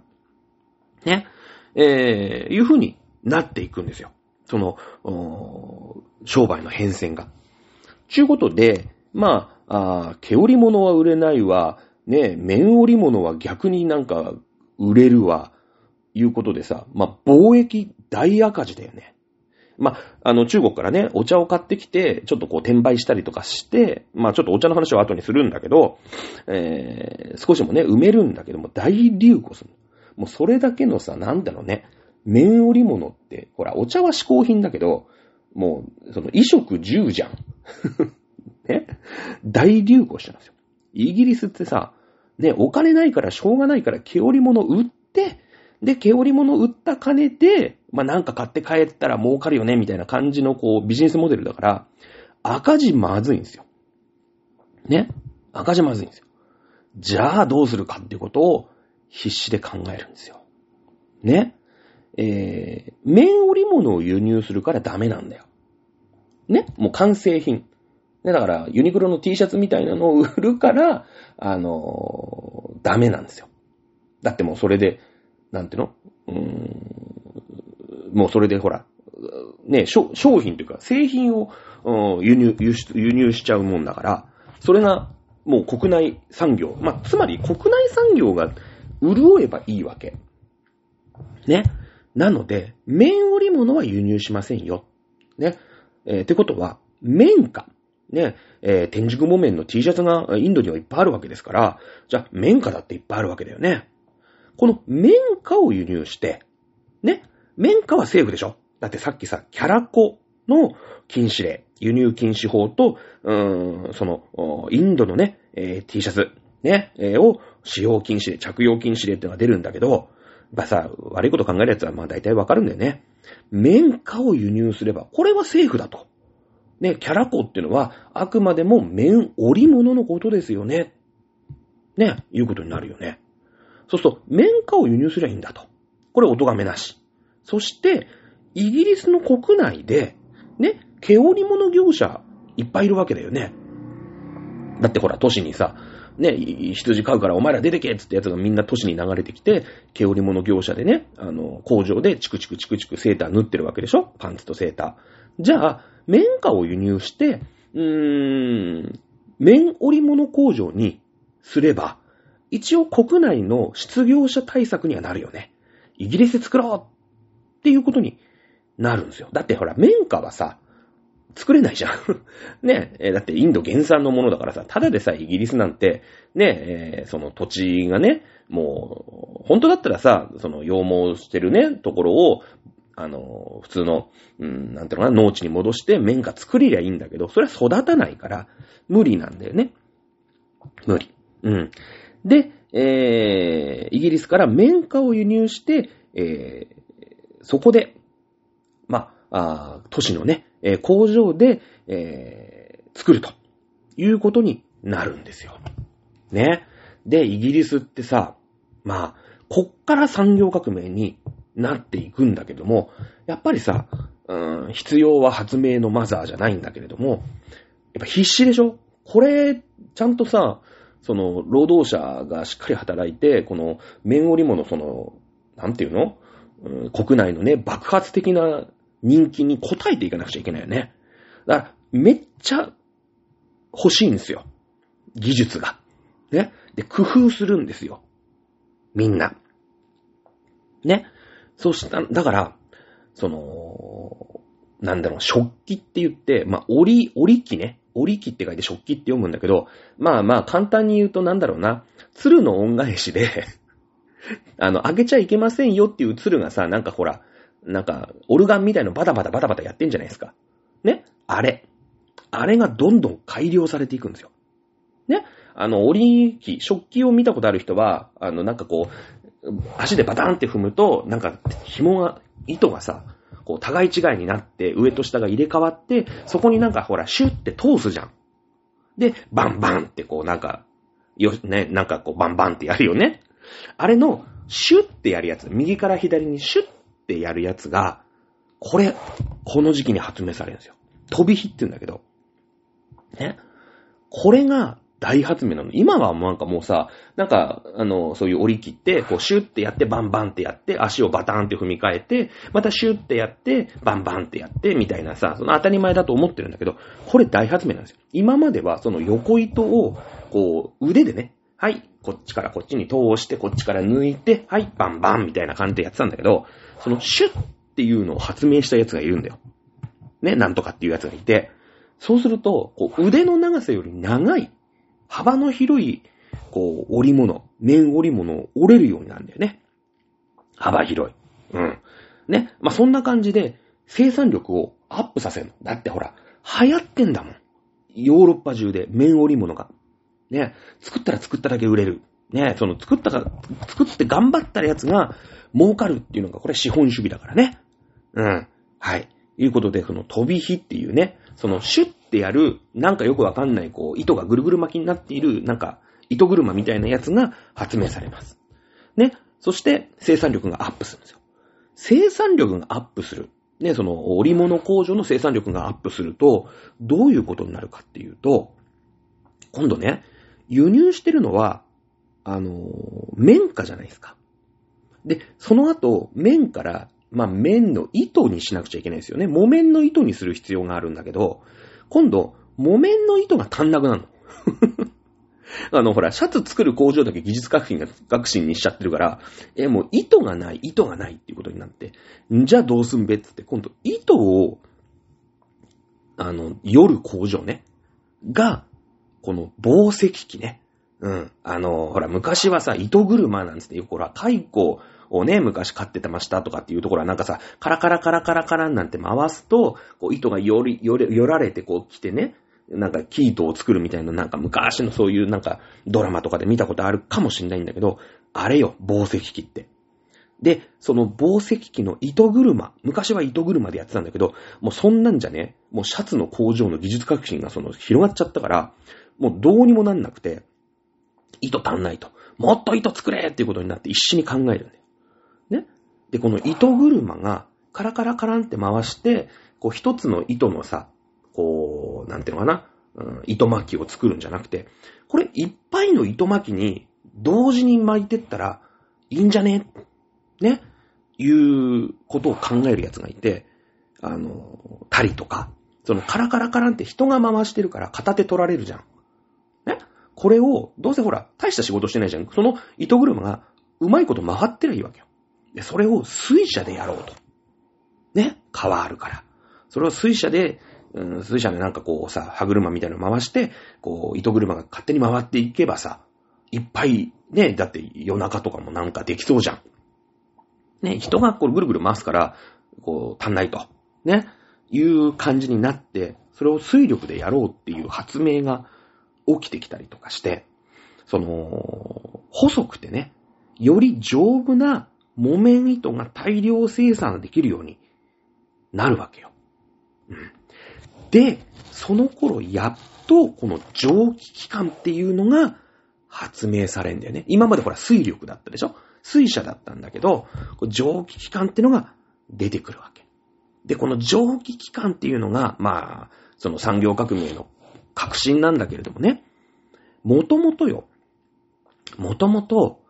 ね。えー、いう風になっていくんですよ。その、商売の変遷が。ちゅうことで、まあ、あ毛織物は売れないわ、ね、綿織物は逆になんか売れるわ、いうことでさ、まあ、貿易大赤字だよね。まあ、あの、中国からね、お茶を買ってきて、ちょっとこう転売したりとかして、まあ、ちょっとお茶の話は後にするんだけど、えー、少しもね、埋めるんだけども、大流行する。もうそれだけのさ、なんだろうね、麺織物って、ほら、お茶は嗜好品だけど、もう、その、衣食住じゃん。ね？大流行してるんですよ。イギリスってさ、ね、お金ないからしょうがないから毛織物売って、で、毛織物売った金で、まあ、なんか買って帰ったら儲かるよね、みたいな感じのこう、ビジネスモデルだから、赤字まずいんですよ。ね？赤字まずいんですよ。じゃあどうするかっていうことを必死で考えるんですよ。ね？えー、綿織物を輸入するからダメなんだよ。ね？もう完成品。ね、だから、ユニクロの T シャツみたいなのを売るから、あのー、ダメなんですよ。だってもうそれで、なんていうの？うーん、もうそれでほら、ね、商品というか製品を輸入、輸出、輸入しちゃうもんだから、それがもう国内産業、まあ、つまり国内産業が潤えばいいわけ。ね。なので、綿織物は輸入しませんよ。ね。えー、ってことは、綿花。ね、えー、天竺木綿の T シャツがインドにはいっぱいあるわけですから、じゃあ、綿花だっていっぱいあるわけだよね。この綿花を輸入して、ね、綿花はセーフでしょ？だってさっきさ、キャラコの禁止令、輸入禁止法と、うーん、その、インドのね、えー、T シャツ、ね、えー、を使用禁止令、着用禁止令ってのが出るんだけど、まあさ、悪いこと考えるやつはまあ大体わかるんだよね。綿花を輸入すれば、これはセーフだと。ね、キャラコっていうのは、あくまでも綿織物のことですよね。ね、いうことになるよね。そうすると、綿花を輸入すればいいんだと。これ、お咎めなし。そして、イギリスの国内で、ね、毛織物業者、いっぱいいるわけだよね。だってほら、都市にさ、ね、羊飼うからお前ら出てけっつってやつがみんな都市に流れてきて、毛織物業者でね、あの、工場でチクチクチクチクセーター縫ってるわけでしょ？パンツとセーター。じゃあ、綿花を輸入して、うーん、綿織物工場にすれば、一応国内の失業者対策にはなるよね。イギリスで作ろうっていうことになるんですよ。だってほら、綿花はさ、作れないじゃん。ねえ、だってインド原産のものだからさ、ただでさえイギリスなんて、ねえ、その土地がね、もう、本当だったらさ、その羊毛してるね、ところをあの、普通の、うん、なんていうのかな、農地に戻して綿花作りりゃいいんだけど、それは育たないから、無理なんだよね。無理。うん。で、えー、イギリスから綿花を輸入して、えー、そこで、まあ、あ都市のね、えー、工場で、えー、作るということになるんですよ。ね。で、イギリスってさ、まあ、こっから産業革命になっていくんだけども、やっぱりさ、うん、必要は発明のマザーじゃないんだけれども、やっぱ必死でしょ？これ、ちゃんとさ、その、労働者がしっかり働いて、この、綿織物、その、なんていうの、国内のね、爆発的な人気に応えていかなくちゃいけないよね。だから、めっちゃ欲しいんですよ。技術が。ね。で、工夫するんですよ。みんな。ね。そうした、だから、その、なんだろう、食器って言って、まあ、折り、折り機ね。折り機って書いて食器って読むんだけど、まあまあ簡単に言うとなんだろうな、鶴の恩返しで あの、あげちゃいけませんよっていう鶴がさ、なんかほら、なんか、オルガンみたいのバタバタバタバタやってんじゃないですか。ね？あれ。あれがどんどん改良されていくんですよ。ね？あの、折り機、食器を見たことある人は、あの、なんかこう、足でバタンって踏むと、なんか紐が、糸がさ、こう互い違いになって上と下が入れ替わって、そこになんかほらシュッて通すじゃん。で、バンバンってこうなんか、よ、ね、なんかこうバンバンってやるよね。あれのシュッてやるやつ、右から左にシュッてやるやつが、これ、この時期に発明されるんですよ。飛び火って言うんだけど。ね。これが大発明なの。今はなんかもうさ、なんか、あの、そういう折り切って、こう、シュッてやって、バンバンってやって、足をバタンって踏み替えて、またシュッてやって、バンバンってやって、みたいなさ、その当たり前だと思ってるんだけど、これ大発明なんですよ。今まではその横糸を、こう、腕でね、はい、こっちからこっちに通して、こっちから抜いて、はい、バンバンみたいな感じでやってたんだけど、そのシュッっていうのを発明したやつがいるんだよ。ね、なんとかっていうやつがいて、そうすると、こう腕の長さより長い、幅の広い、こう、織物、面織物を折れるようになるんだよね。幅広い。うん。ね。まあ、そんな感じで、生産力をアップさせるの。だってほら、流行ってんだもん。ヨーロッパ中で面織物が。ね。作ったら作っただけ売れる。ね。その作ったか、作って頑張ったやつが儲かるっていうのが、これ資本主義だからね。うん。はい。いうことで、その飛び火っていうね、そのシュッてやる、なんかよくわかんない、こう、糸がぐるぐる巻きになっている、なんか、糸車みたいなやつが発明されます。ね。そして生産力がアップするんですよ。生産力がアップする。ね、その織物工場の生産力がアップすると、どういうことになるかっていうと、今度ね、輸入してるのは、あの、綿花じゃないですか。で、その後、綿から、まあ、綿の糸にしなくちゃいけないですよね。木綿の糸にする必要があるんだけど、今度、木綿の糸が足んなくなるの。あの、ほら、シャツ作る工場だけ技術革新が、革新にしちゃってるから、え、もう糸がない、糸がないっていうことになって、んじゃあどうすんべってって、今度、糸を、あの、夜工場ね、が、この紡績機ね。うん。あの、ほら、昔はさ、糸車なんつって、ほら、蚕をね、昔飼ってたましたとかっていうところはなんかさ、カラカラカラカラカラなんて回すと、こう糸がより、より、よられてこう来てね、なんかキートを作るみたいな、なんか昔のそういうなんかドラマとかで見たことあるかもしんないんだけど、あれよ、紡績機って。で、その紡績機の糸車、昔は糸車でやってたんだけど、もうそんなんじゃね、もうシャツの工場の技術革新がその広がっちゃったから、もうどうにもなんなくて、糸足んないと。もっと糸作れっていうことになって一緒に考えるんだよ。ね。で、この糸車がカラカラカランって回して、こう一つの糸のさ、こう、なんていうのかな、うん、糸巻きを作るんじゃなくて、これいっぱいの糸巻きに同時に巻いてったらいいんじゃね？ね？いうことを考えるやつがいて、あの、タリとか、そのカラカラカランって人が回してるから片手取られるじゃん。これを、どうせほら、大した仕事してないじゃん。その糸車がうまいこと回ってりゃいいわけよ。で、それを水車でやろうと。ね？川あるから。それを水車でうん、水車でなんかこうさ、歯車みたいなの回して、こう、糸車が勝手に回っていけばさ、いっぱい、ね、だって夜中とかもなんかできそうじゃん。ね、人がこうぐるぐる回すから、こう、足んないと。ね、いう感じになって、それを水力でやろうっていう発明が起きてきたりとかして、その、細くてね、より丈夫な木綿糸が大量生産できるようになるわけよ。うん。で、その頃やっとこの蒸気機関っていうのが発明されんだよね。今までほら水力だったでしょ？水車だったんだけど、蒸気機関っていうのが出てくるわけ。で、この蒸気機関っていうのが、まあ、その産業革命の革新なんだけれどもね、もともとよ、もともと、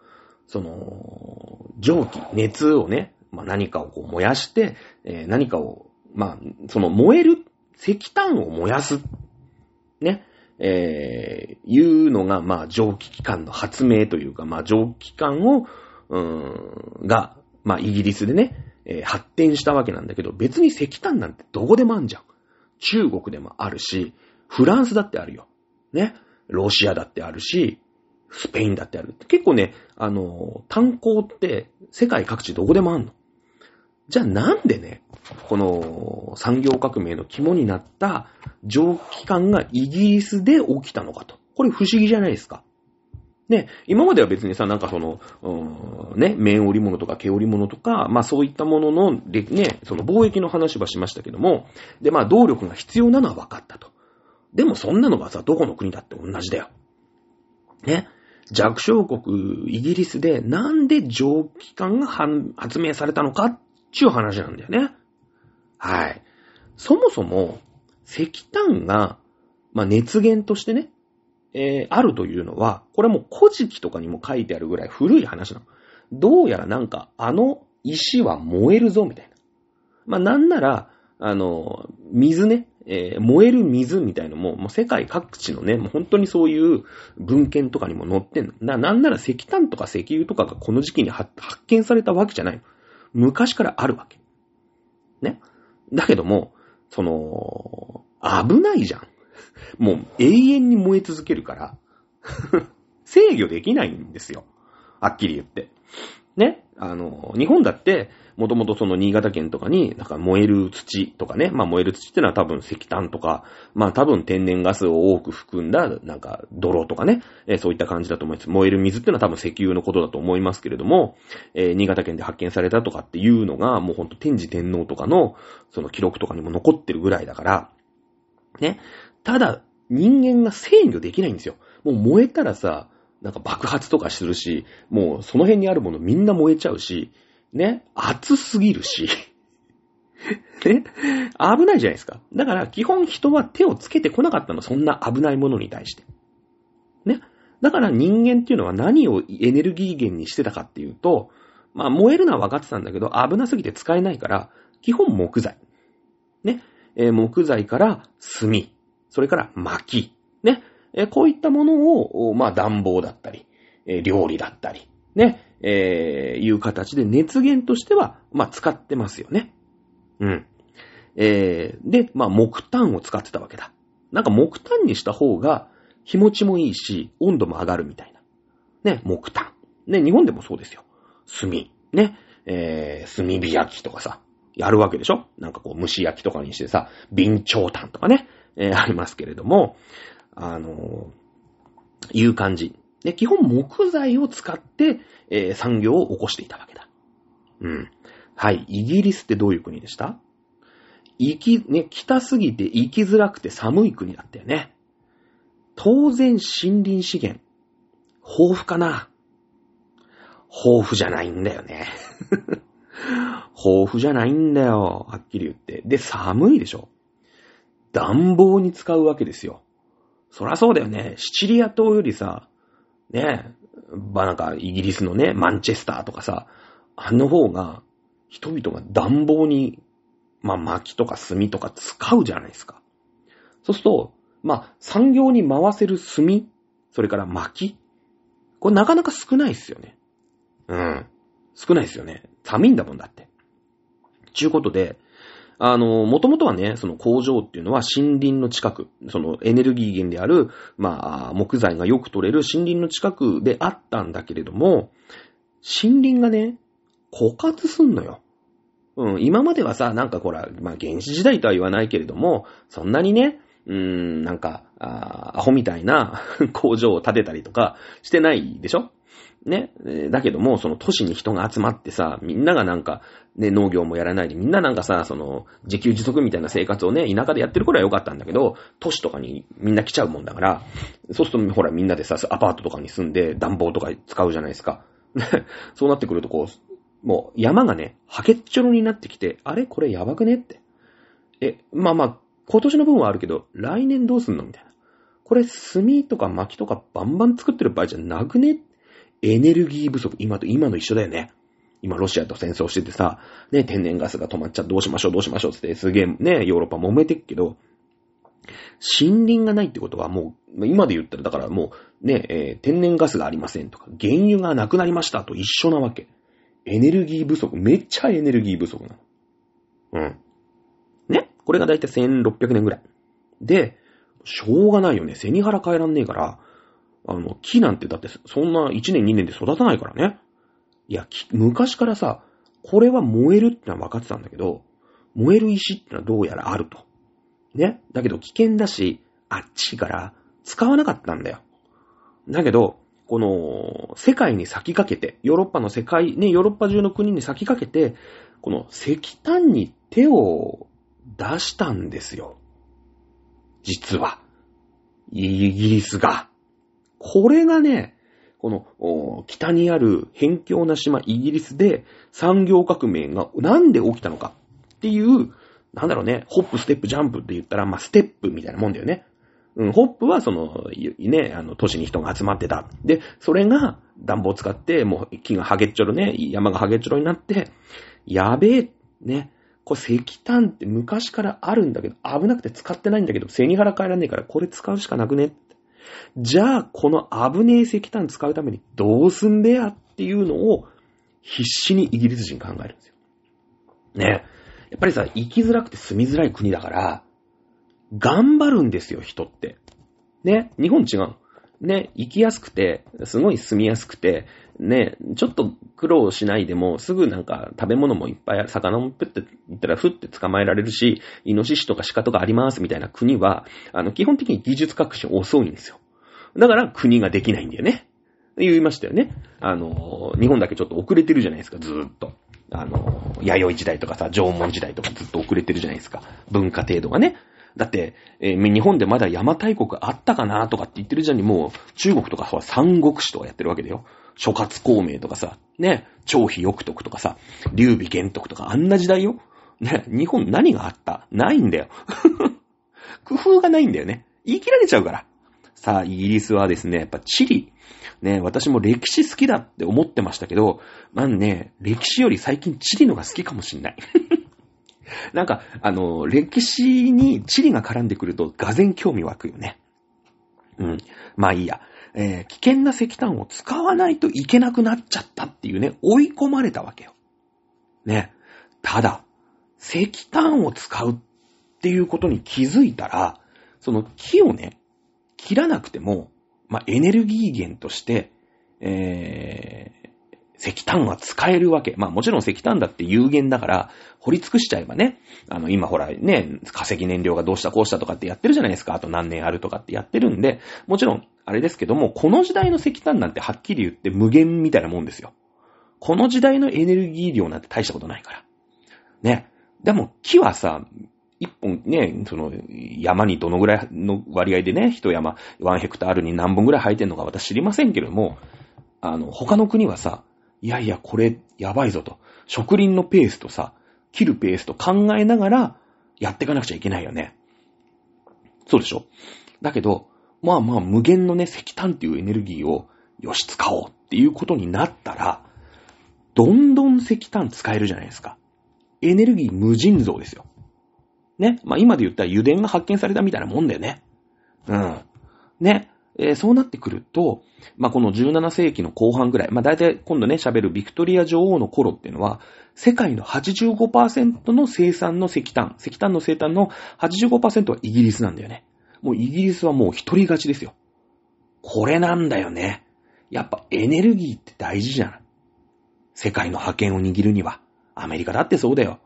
その、蒸気、熱をね、まあ、何かをこう燃やして、えー、何かを、まあ、その燃える石炭を燃やす。ね。えー、いうのが、まあ、蒸気機関の発明というか、まあ、蒸気機関を、うーん、が、まあ、イギリスでね、えー、発展したわけなんだけど、別に石炭なんてどこでもあんじゃん。中国でもあるし、フランスだってあるよ。ね。ロシアだってあるし、スペインだってある。結構ね、あの、炭鉱って世界各地どこでもあんの。じゃあなんでね、この産業革命の肝になった蒸気機関がイギリスで起きたのかと。これ不思議じゃないですか。ね、今までは別にさ、なんかその、うん、ね、面織物とか毛織物とか、まあそういったものの、ね、その貿易の話はしましたけども、で、まあ動力が必要なのは分かったと。でもそんなのがさ、どこの国だって同じだよ。ね。弱小国イギリスでなんで蒸気機関が発明されたのかちゅう話なんだよね。はい。そもそも、石炭が、まあ、熱源としてね、えー、あるというのは、これも古事記とかにも書いてあるぐらい古い話なの。どうやらなんか、あの石は燃えるぞ、みたいな。まあ、なんなら、あの、水ね、えー、燃える水みたいのも、もう世界各地のね、もう本当にそういう文献とかにも載ってんの。な、なんなら石炭とか石油とかがこの時期に発見されたわけじゃないの。昔からあるわけ。ね。だけども、その、危ないじゃん。もう永遠に燃え続けるから 制御できないんですよ。はっきり言って。ね。あの、日本だって、もともとその新潟県とかに、なんか燃える土とかね、まあ燃える土ってのは多分石炭とか、まあ多分天然ガスを多く含んだ、なんか泥とかね、えー、そういった感じだと思います。燃える水ってのは多分石油のことだと思いますけれども、えー、新潟県で発見されたとかっていうのが、もうほんと天智天皇とかの、その記録とかにも残ってるぐらいだから、ね。ただ、人間が制御できないんですよ。もう燃えたらさ、なんか爆発とかするし、もうその辺にあるものみんな燃えちゃうし、ね、暑すぎるし、ね、危ないじゃないですか。だから基本人は手をつけてこなかったの、そんな危ないものに対して。ね。だから人間っていうのは何をエネルギー源にしてたかっていうと、まあ燃えるのは分かってたんだけど、危なすぎて使えないから、基本木材。ね。えー、木材から炭。それから薪。ね。えこういったものを、まあ、暖房だったり、え料理だったり、ね、えー、いう形で熱源としては、まあ、使ってますよね。うん。えー、で、まあ、木炭を使ってたわけだ。なんか木炭にした方が日持ちもいいし、温度も上がるみたいな。ね、木炭。ね、日本でもそうですよ。炭。ね、えー、炭火焼きとかさ、やるわけでしょ？なんかこう蒸し焼きとかにしてさ、備長炭とかね、えー、ありますけれども、あのー、いう感じ。で、基本木材を使って、えー、産業を起こしていたわけだ。うん。はい。イギリスってどういう国でした？行き、ね、北すぎて行きづらくて寒い国だったよね。当然森林資源、豊富かな豊富じゃないんだよね。豊富じゃないんだよ。はっきり言って。で、寒いでしょ。暖房に使うわけですよ。そらそうだよね。シチリア島よりさ、ね、まあ、なんかイギリスのね、マンチェスターとかさ、あの方が人々が暖房に、まあ、薪とか炭とか使うじゃないですか。そうすると、まあ、産業に回せる炭、それから薪、これなかなか少ないっすよね。うん。少ないっすよね。寒いんだもんだって。ちゅうことで、あの、もともとはね、その工場っていうのは森林の近く、そのエネルギー源である、まあ、木材がよく取れる森林の近くであったんだけれども、森林がね、枯渇すんのよ。うん、今まではさ、なんかほら、まあ原始時代とは言わないけれども、そんなにね、うーん、なんか、あアホみたいな 工場を建てたりとかしてないでしょ？ね。だけども、その都市に人が集まってさ、みんながなんか、ね、農業もやらないで、みんななんかさ、その、自給自足みたいな生活をね、田舎でやってる頃は良かったんだけど、都市とかにみんな来ちゃうもんだから、そうすると、ほら、みんなでさ、アパートとかに住んで暖房とか使うじゃないですか。そうなってくると、こう、もう山がね、はけっちょろになってきて、あれ？これやばくね？って。え、まあまあ、今年の分はあるけど、来年どうすんの？みたいな。これ、炭とか薪とかバンバン作ってる場合じゃなくね？エネルギー不足、今と今の一緒だよね。今ロシアと戦争しててさ、ね、天然ガスが止まっちゃどうしましょうどうしましょうってすげえね、ヨーロッパ揉めてっけど、森林がないってことはもう、今で言ったらだからもうね、えー、天然ガスがありませんとか、原油がなくなりましたと一緒なわけ。エネルギー不足、めっちゃエネルギー不足なの。うん。ねこれがだいたい1600年ぐらい。で、しょうがないよね。背に腹変えらんねえから、あの、木なんてだってそんな1年2年で育たないからね。いや、昔からさ、これは燃えるってのは分かってたんだけど、燃える石ってのはどうやらあると。ね？だけど危険だし、あっちから使わなかったんだよ。だけど、この、世界に先駆けて、ヨーロッパの世界、ね、ヨーロッパ中の国に先駆けて、この石炭に手を出したんですよ。実は。イギリスが。これがね、この、北にある辺境な島、イギリスで産業革命がなんで起きたのかっていう、なんだろうね、ホップ、ステップ、ジャンプって言ったら、まあ、ステップみたいなもんだよね。うん、ホップはその、ね、あの、都市に人が集まってた。で、それが暖房を使って、もう木がハゲっちょろね、山がハゲっちょろになって、やべえ、ね。これ石炭って昔からあるんだけど、危なくて使ってないんだけど、背に腹変えらんねえから、これ使うしかなくね。じゃあ、この危ねえ石炭使うためにどうすんべやっていうのを、必死にイギリス人考えるんですよ。ね。やっぱりさ、生きづらくて住みづらい国だから、頑張るんですよ、人って。ね、日本違う。ね、生きやすくて、すごい住みやすくて、ね、ちょっと苦労しないでも、すぐなんか食べ物もいっぱい、魚もプって言ったらふって捕まえられるし、イノシシとか鹿とかありますみたいな国は、あの、基本的に技術革新遅いんですよ。だから国ができないんだよね。言いましたよね。あの、日本だけちょっと遅れてるじゃないですか、ずーっと。あの、弥生時代とかさ、縄文時代とかずっと遅れてるじゃないですか。文化程度がね。だって、えー、日本でまだ邪馬台国あったかなとかって言ってるじゃんに、もう中国とかは三国志とかやってるわけだよ。諸葛孔明とかさ、ね、張飛翼徳とかさ、劉備玄徳とかあんな時代よ。ね、日本何があった？ないんだよ。工夫がないんだよね。言い切られちゃうから。さあ、イギリスはですね、やっぱチリ。ね、私も歴史好きだって思ってましたけど、まあね、歴史より最近チリのが好きかもしんない。なんか、あの、歴史に地理が絡んでくると、がぜ興味湧くよね。うん。まあいいや。えー、危険な石炭を使わないといけなくなっちゃったっていうね、追い込まれたわけよ。ね。ただ、石炭を使うっていうことに気づいたら、その木をね、切らなくても、まあ、エネルギー源として、え石炭は使えるわけ。まあもちろん石炭だって有限だから、掘り尽くしちゃえばね、あの今ほらね、化石燃料がどうしたこうしたとかってやってるじゃないですか。あと何年あるとかってやってるんで、もちろんあれですけども、この時代の石炭なんてはっきり言って無限みたいなもんですよ。この時代のエネルギー量なんて大したことないから。ね。でも木はさ、一本ね、その山にどのぐらいの割合でね、一山、ワンヘクタールに何本ぐらい生えてんのか私知りませんけれども、あの、他の国はさ、いやいや、これ、やばいぞと。植林のペースとさ、切るペースと考えながら、やっていかなくちゃいけないよね。そうでしょ？だけど、まあまあ、無限のね、石炭っていうエネルギーを、よし、使おうっていうことになったら、どんどん石炭使えるじゃないですか。エネルギー無尽蔵ですよ。ね？まあ今で言ったら油田が発見されたみたいなもんだよね。うん。ね？えー、そうなってくると、まあ、この17世紀の後半ぐらい、まあ、大体今度ね、喋るビクトリア女王の頃っていうのは、世界の85%の生産の石炭、石炭の生産の85%はイギリスなんだよね。もうイギリスはもう一人勝ちですよ。これなんだよね。やっぱエネルギーって大事じゃん。世界の覇権を握るには。アメリカだってそうだよ。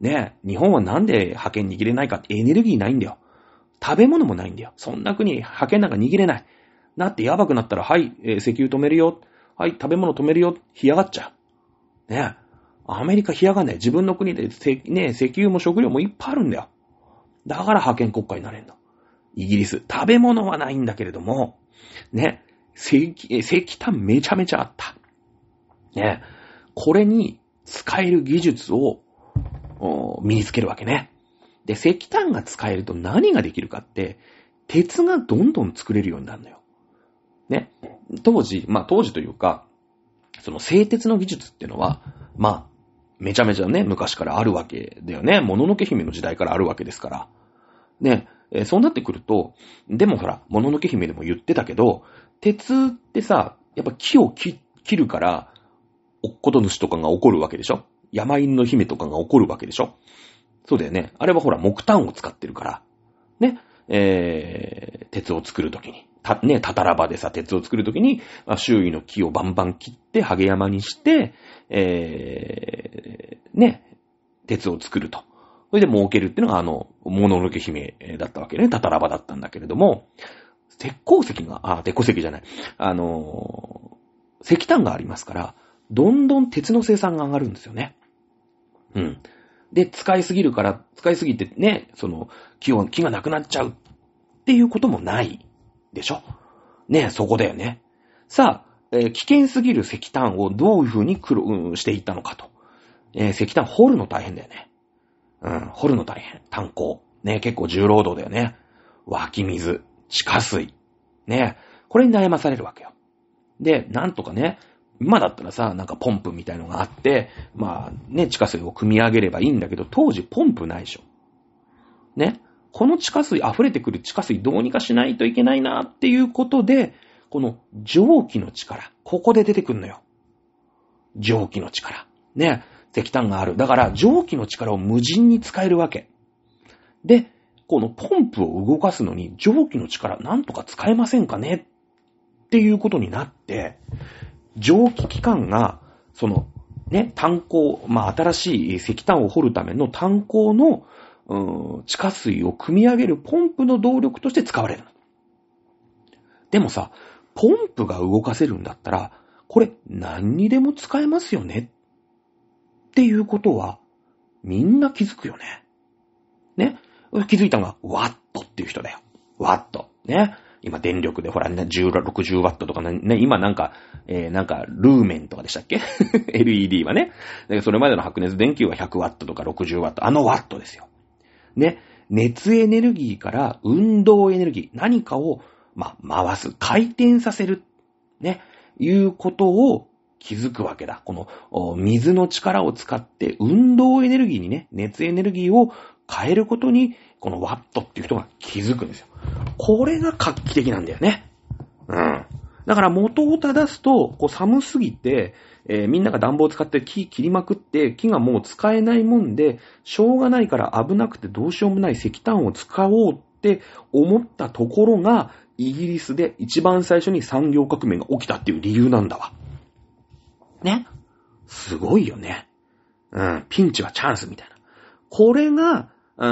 ね日本はなんで覇権握れないかってエネルギーないんだよ。食べ物もないんだよ。そんな国、派遣なんか握れない。なってやばくなったら、はい、えー、石油止めるよ。はい、食べ物止めるよ。干上がっちゃう。ねアメリカ干上がんない。自分の国で、ね石油も食料もいっぱいあるんだよ。だから派遣国家になれんの。イギリス、食べ物はないんだけれども、ね、石、石炭めちゃめちゃあった。ね、これに使える技術を身につけるわけね。で、石炭が使えると何ができるかって、鉄がどんどん作れるようになるのよ。ね。当時、まあ当時というか、その製鉄の技術っていうのは、まあ、めちゃめちゃね、昔からあるわけだよね。もののけ姫の時代からあるわけですから。ね、え、そうなってくると、でもほら、もののけ姫でも言ってたけど、鉄ってさ、やっぱ木を切るから、おっこと主とかが怒るわけでしょ？山犬の姫とかが怒るわけでしょ？そうだよね。あれはほら、木炭を使ってるから。ね。えー、鉄を作るときに。た、ね、たたらばでさ、鉄を作るときに、まあ、周囲の木をバンバン切って、ハゲ山にして、えー、ね、鉄を作ると。それで儲けるっていうのが、あの、もののけ姫だったわけね。たたらばだったんだけれども、鉄鉱石が、あ、鉄鉱石じゃない。あのー、石炭がありますから、どんどん鉄の生産が上がるんですよね。うん。で、使いすぎるから、使いすぎてね、その、木を、木がなくなっちゃうっていうこともないでしょ？ねそこだよね。さあ、えー、危険すぎる石炭をどういうふうに苦労していったのかと。えー、石炭掘るの大変だよね。うん、掘るの大変。炭鉱。ね結構重労働だよね。湧き水。地下水。ね。これに悩まされるわけよ。で、なんとかね、今だったらさ、なんかポンプみたいのがあって、まあね、地下水を汲み上げればいいんだけど、当時ポンプないでしょ。ね。この地下水、溢れてくる地下水どうにかしないといけないなっていうことで、この蒸気の力、ここで出てくるのよ。蒸気の力。ね。石炭がある。だから蒸気の力を無人に使えるわけ。で、このポンプを動かすのに蒸気の力なんとか使えませんかね？っていうことになって、蒸気機関が、その、ね、炭鉱、まあ、新しい石炭を掘るための炭鉱の、うん、地下水を汲み上げるポンプの動力として使われる。でもさ、ポンプが動かせるんだったら、これ何にでも使えますよねっていうことは、みんな気づくよね。ね？気づいたのが、ワットっていう人だよ。ワット。ね？今電力でほら、10、60ワットとかね、今なんか、えー、なんか、ルーメンとかでしたっけ ?LED はね。それまでの白熱電球は100ワットとか60ワット。あのワットですよ。ね。熱エネルギーから運動エネルギー、何かを、ま回す、回転させる。ね。いうことを気づくわけだ。この、水の力を使って運動エネルギーにね、熱エネルギーを変えることに、このワットっていう人が気づくんですよ。これが画期的なんだよね。うん。だから元を正すと、こう寒すぎて、えー、みんなが暖房を使って木切りまくって、木がもう使えないもんで、しょうがないから危なくてどうしようもない石炭を使おうって思ったところが、イギリスで一番最初に産業革命が起きたっていう理由なんだわ。ね。すごいよね。うん。ピンチはチャンスみたいな。これが、う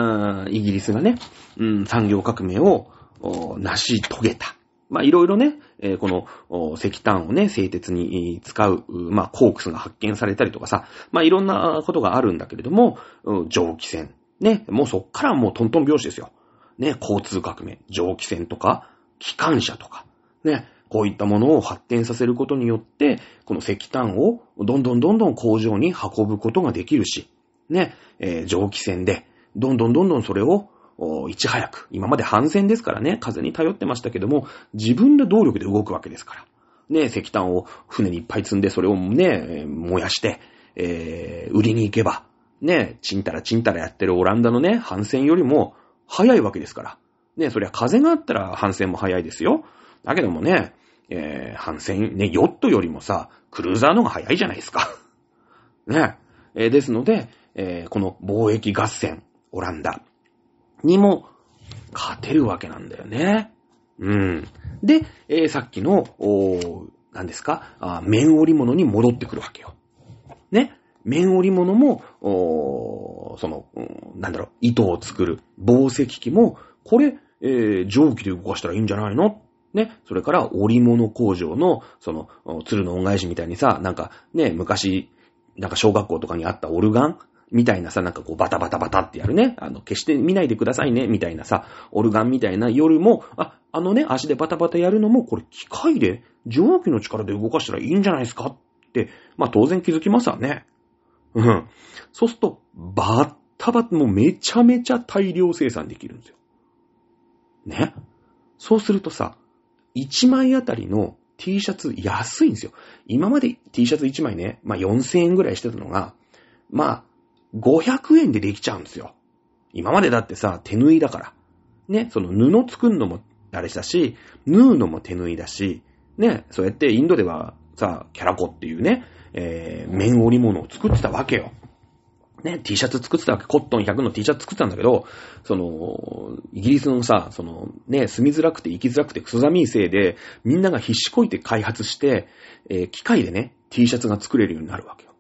ん、イギリスがね、うん、産業革命を成し遂げた。まあ、いろいろね、えー、この石炭をね、製鉄に使う、まあ、コークスが発見されたりとかさ、まあ、いろんなことがあるんだけれども、蒸気船。ね、もうそっからもうトントン拍子ですよ。ね、交通革命、蒸気船とか、機関車とか、ね、こういったものを発展させることによって、この石炭をどんどんどんどん工場に運ぶことができるし、ね、えー、蒸気船で、どんどんどんどんそれを、いち早く、今まで反戦ですからね、風に頼ってましたけども、自分の動力で動くわけですから。ね、石炭を船にいっぱい積んで、それをね、燃やして、えー、売りに行けば、ね、ちんたらちんたらやってるオランダのね、反戦よりも早いわけですから。ね、そりゃ風があったら反戦も早いですよ。だけどもね、えー、反戦、ね、ヨットよりもさ、クルーザーの方が早いじゃないですか。ね。えー、ですので、えー、この貿易合戦、オランダにも勝てるわけなんだよね。うん。で、えー、さっきの、お何ですか？あ面織物に戻ってくるわけよ。ね？面織物も、おその、うん、なんだろう、糸を作る紡績機も、これ、えー、蒸気で動かしたらいいんじゃないの？ね？それから、織物工場の、その、鶴の恩返しみたいにさ、なんか、ね、昔、なんか小学校とかにあったオルガンみたいなさ、なんかこうバタバタバタってやるね。あの、決して見ないでくださいね、みたいなさ、オルガンみたいな夜も、あ、あのね、足でバタバタやるのも、これ機械で、蒸気の力で動かしたらいいんじゃないですか？って、まあ当然気づきますわね。うん。そうすると、バッタバタ、もうめちゃめちゃ大量生産できるんですよ。ね。そうするとさ、1枚あたりの T シャツ安いんですよ。今まで T シャツ1枚ね、まあ4000円ぐらいしてたのが、まあ500円でできちゃうんですよ。今までだってさ、手縫いだから。ね、その布作るのもあれだし、縫うのも手縫いだし、ね、そうやってインドではさ、キャラコっていうね、えー、面織物を作ってたわけよ。ね、T シャツ作ってたわけ。コットン100の T シャツ作ってたんだけど、その、イギリスのさ、その、ね、住みづらくて生きづらくてクソ寒いせいで、みんなが必死こいて開発して、えー、機械でね、T シャツが作れるようになるわけよ。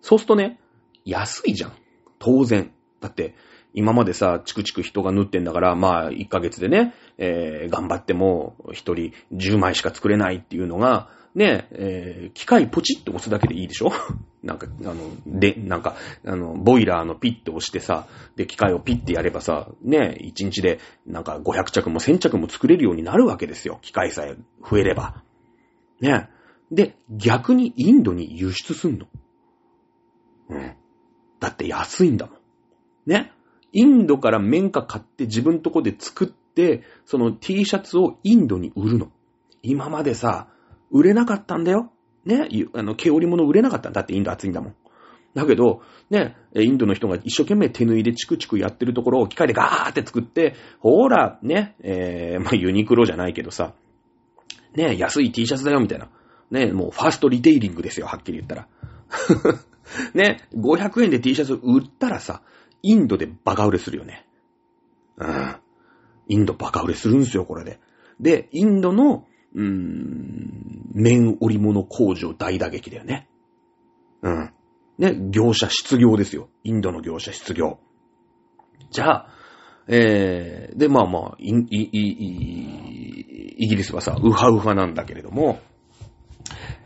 そうするとね、安いじゃん。当然。だって、今までさ、チクチク人が縫ってんだから、まあ、1ヶ月でね、えー、頑張っても、1人10枚しか作れないっていうのが、ね、えー、機械ポチッと押すだけでいいでしょ？なんか、あの、で、なんか、あの、ボイラーのピッて押してさ、で、機械をピッてやればさ、ね、1日で、なんか500着も1000着も作れるようになるわけですよ。機械さえ増えれば。ね。で、逆にインドに輸出すんの。うん。だって安いんだもん。ね。インドから綿花買って自分とこで作って、その T シャツをインドに売るの。今までさ、売れなかったんだよ。ね、あの、毛織物売れなかったんだってインド暑いんだもん。だけど、ね、インドの人が一生懸命手縫いでチクチクやってるところを機械でガーって作って、ほら、ね、えー、まあ、ユニクロじゃないけどさ、ね、安い T シャツだよ、みたいな。ね、もうファーストリテイリングですよ、はっきり言ったら。ね、500円で T シャツ売ったらさ、インドでバカ売れするよね。うん。インドバカ売れするんすよ、これで。で、インドの、うーん、綿織物工場大打撃だよね。うん。ね、業者失業ですよ。インドの業者失業。じゃあ、えー、で、まあまあ、イイイイギリスはさ、ウハウハなんだけれども、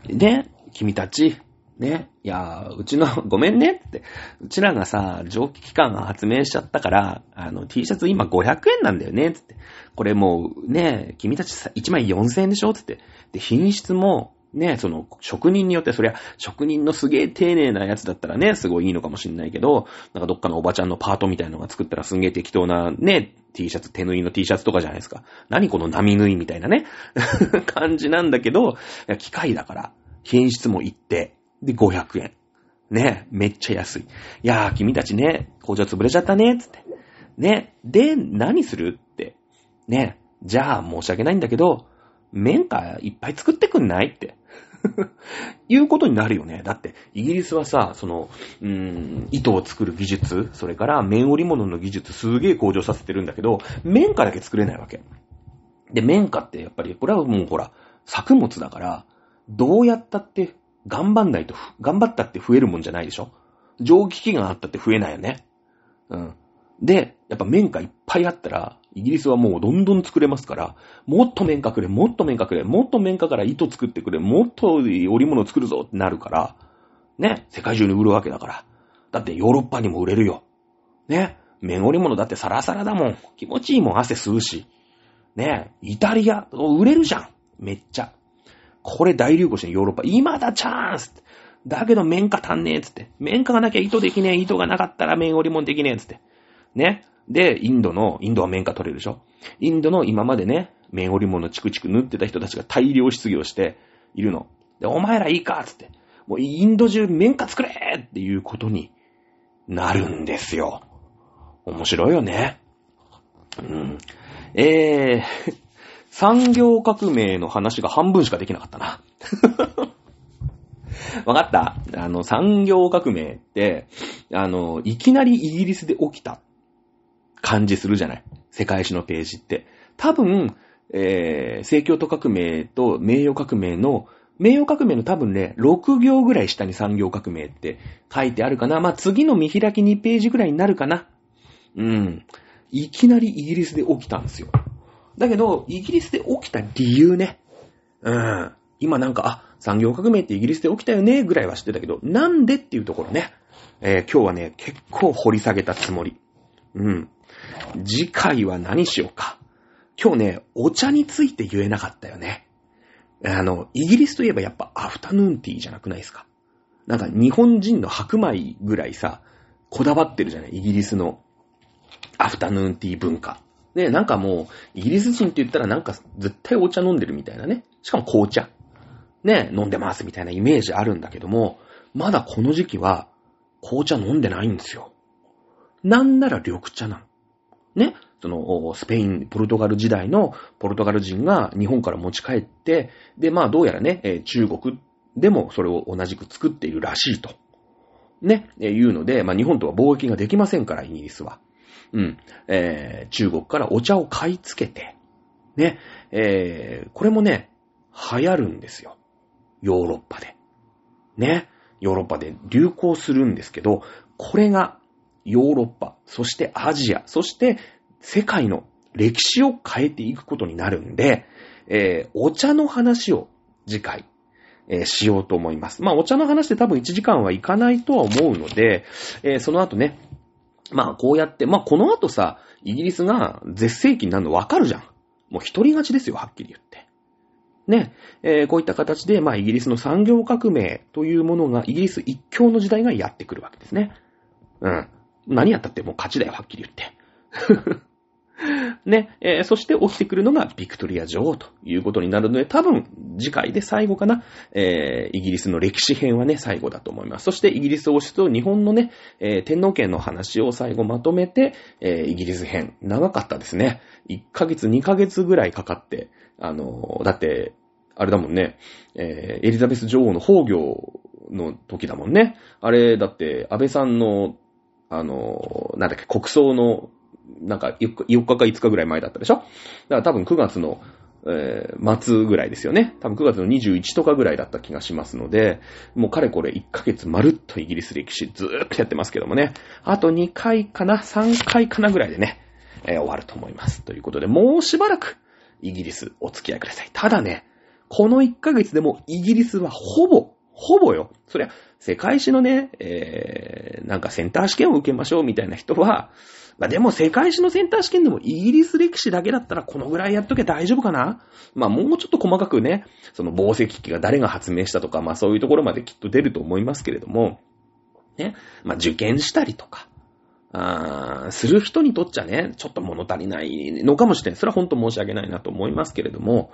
ね、君たち、ね、いやうちの、ごめんねって、うちらがさ、蒸気機関が発明しちゃったから、あの、T シャツ今500円なんだよね、つって。これもう、ね、君たちさ、1枚4000円でしょつって。で、品質も、ね、その、職人によって、そりゃ、職人のすげえ丁寧なやつだったらね、すごいいいのかもしんないけど、なんかどっかのおばちゃんのパートみたいのが作ったらすんげえ適当なね、T シャツ、手縫いの T シャツとかじゃないですか。何この波縫いみたいなね、感じなんだけど、機械だから、品質も一定。で、500円。ね、めっちゃ安い。いやー、君たちね、工場潰れちゃったね、つって。ね、で、何するって。ね、じゃあ申し訳ないんだけど、綿花いっぱい作ってくんないって。いうことになるよね。だって、イギリスはさ、その、うーん、糸を作る技術、それから綿織物の技術すげえ向上させてるんだけど、綿花だけ作れないわけ。で、綿花ってやっぱり、これはもうほら、作物だから、どうやったって頑張んないと、頑張ったって増えるもんじゃないでしょ？蒸気機があったって増えないよね。うん。で、やっぱ綿花いっぱいあったら、イギリスはもうどんどん作れますから、もっと綿花くれ、もっと綿花くれ、もっと綿花から糸作ってくれ、もっと織物作るぞってなるから、ね、世界中に売るわけだから。だってヨーロッパにも売れるよ。ね、綿織物だってサラサラだもん。気持ちいいもん、汗吸うし。ね、イタリア、売れるじゃん。めっちゃ。これ大流行してるヨーロッパ。今だチャンスだけど綿花足んねえつって。綿花がなきゃ糸できねえ。糸がなかったら綿織物できねえつって。ね。で、インドの、インドは綿花取れるでしょ？インドの今までね、綿織物チクチク縫ってた人たちが大量失業しているの。で、お前らいいかつって。もうインド中綿花作れっていうことになるんですよ。面白いよね。うん。えー、産業革命の話が半分しかできなかったな。わかった？あの、産業革命って、あの、いきなりイギリスで起きた感じするじゃない？世界史のページって。多分、えー、聖教徒革命と名誉革命の、名誉革命の多分ね、6行ぐらい下に産業革命って書いてあるかな。まあ、次の見開き2ページぐらいになるかな。うん。いきなりイギリスで起きたんですよ。だけど、イギリスで起きた理由ね。うん。今なんか、あ、産業革命ってイギリスで起きたよね、ぐらいは知ってたけど、なんでっていうところね。えー、今日はね、結構掘り下げたつもり。うん。次回は何しようか。今日ね、お茶について言えなかったよね。あの、イギリスといえばやっぱアフタヌーンティーじゃなくないですか。なんか日本人の白米ぐらいさ、こだわってるじゃないイギリスのアフタヌーンティー文化。ね、なんかもう、イギリス人って言ったらなんか絶対お茶飲んでるみたいなね。しかも紅茶。ね、飲んでますみたいなイメージあるんだけども、まだこの時期は紅茶飲んでないんですよ。なんなら緑茶なの。ね、その、スペイン、ポルトガル時代のポルトガル人が日本から持ち帰って、で、まあどうやらね、中国でもそれを同じく作っているらしいと。ね、えいうので、まあ日本とは貿易ができませんから、イギリスは。うん、えー、中国からお茶を買い付けて、ね、えー、これもね、流行るんですよ。ヨーロッパで。ね、ヨーロッパで流行するんですけど、これがヨーロッパ、そしてアジア、そして世界の歴史を変えていくことになるんで、えー、お茶の話を次回、えー、しようと思います。まあ、お茶の話で多分1時間はいかないとは思うので、えー、その後ね、まあ、こうやって、まあ、この後さ、イギリスが絶世紀になるのわかるじゃん。もう一人勝ちですよ、はっきり言って。ね、えー、こういった形で、まあ、イギリスの産業革命というものが、イギリス一強の時代がやってくるわけですね。うん。何やったってもう勝ちだよ、はっきり言って。ね、えー、そして起きてくるのがビクトリア女王ということになるので、多分次回で最後かな、えー、イギリスの歴史編はね、最後だと思います。そしてイギリス王室と日本のね、えー、天皇家の話を最後まとめて、え、イギリス編。長かったですね。1ヶ月、2ヶ月ぐらいかかって、あの、だって、あれだもんね、え、エリザベス女王の崩御の時だもんね。あれ、だって、安倍さんの、あの、なんだっけ、国葬のなんか4日か5日ぐらい前だったでしょ？だから多分9月の、えー、末ぐらいですよね。多分9月の21とかぐらいだった気がしますので、もうかれこれ1ヶ月まるっとイギリス歴史ずーっとやってますけどもね。あと2回かな ?3 回かなぐらいでね、えー、終わると思います。ということで、もうしばらくイギリスお付き合いください。ただね、この1ヶ月でもイギリスはほぼ、ほぼよ。そりゃ、世界史のね、えー、なんかセンター試験を受けましょうみたいな人は、まあでも世界史のセンター試験でもイギリス歴史だけだったらこのぐらいやっとけ大丈夫かな？まあもうちょっと細かくね、その防石機が誰が発明したとか、まあそういうところまできっと出ると思いますけれども、ね、まあ受験したりとか、あする人にとっちゃね、ちょっと物足りないのかもしれない。それは本当申し訳ないなと思いますけれども、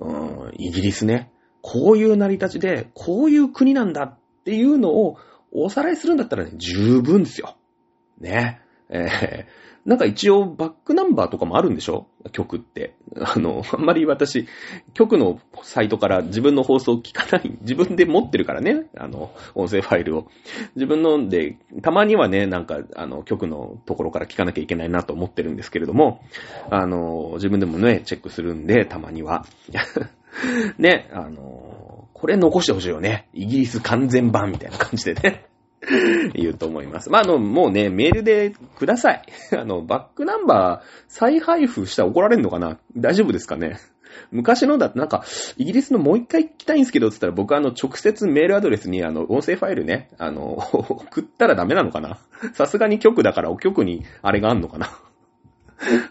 うん、イギリスね、こういう成り立ちで、こういう国なんだっていうのをおさらいするんだったらね、十分ですよ。ね。えー、なんか一応バックナンバーとかもあるんでしょ？曲って。あの、あんまり私、曲のサイトから自分の放送聞かない。自分で持ってるからね。あの、音声ファイルを。自分ので、たまにはね、なんか、あの、曲のところから聞かなきゃいけないなと思ってるんですけれども、あの、自分でもね、チェックするんで、たまには。ね、あの、これ残してほしいよね。イギリス完全版みたいな感じでね。言うと思います。まあ、あの、もうね、メールでください。あの、バックナンバー再配布したら怒られるのかな？大丈夫ですかね？昔のだなんか、イギリスのもう一回聞きたいんですけど、つったら僕はあの、直接メールアドレスにあの、音声ファイルね、あの、送ったらダメなのかな？さすがに局だからお局にあれがあんのかな？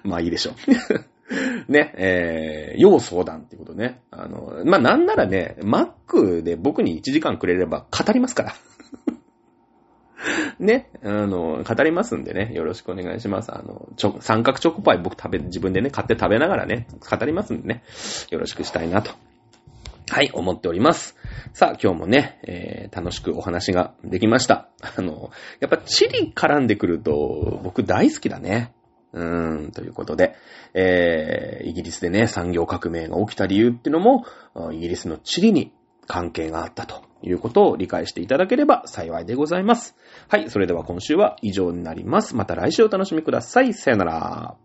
まあいいでしょう。ね、えー、要相談ってことね。あの、まあなんならね、Mac で僕に1時間くれれば語りますから。ね、あの、語りますんでね、よろしくお願いします。あの、ちょ、三角チョコパイ僕食べ、自分でね、買って食べながらね、語りますんでね、よろしくしたいなと。はい、思っております。さあ、今日もね、えー、楽しくお話ができました。あの、やっぱチリ絡んでくると、僕大好きだね。うーん、ということで、えー、イギリスでね、産業革命が起きた理由っていうのも、イギリスのチリに関係があったということを理解していただければ幸いでございます。はい、それでは今週は以上になります。また来週お楽しみください。さよなら。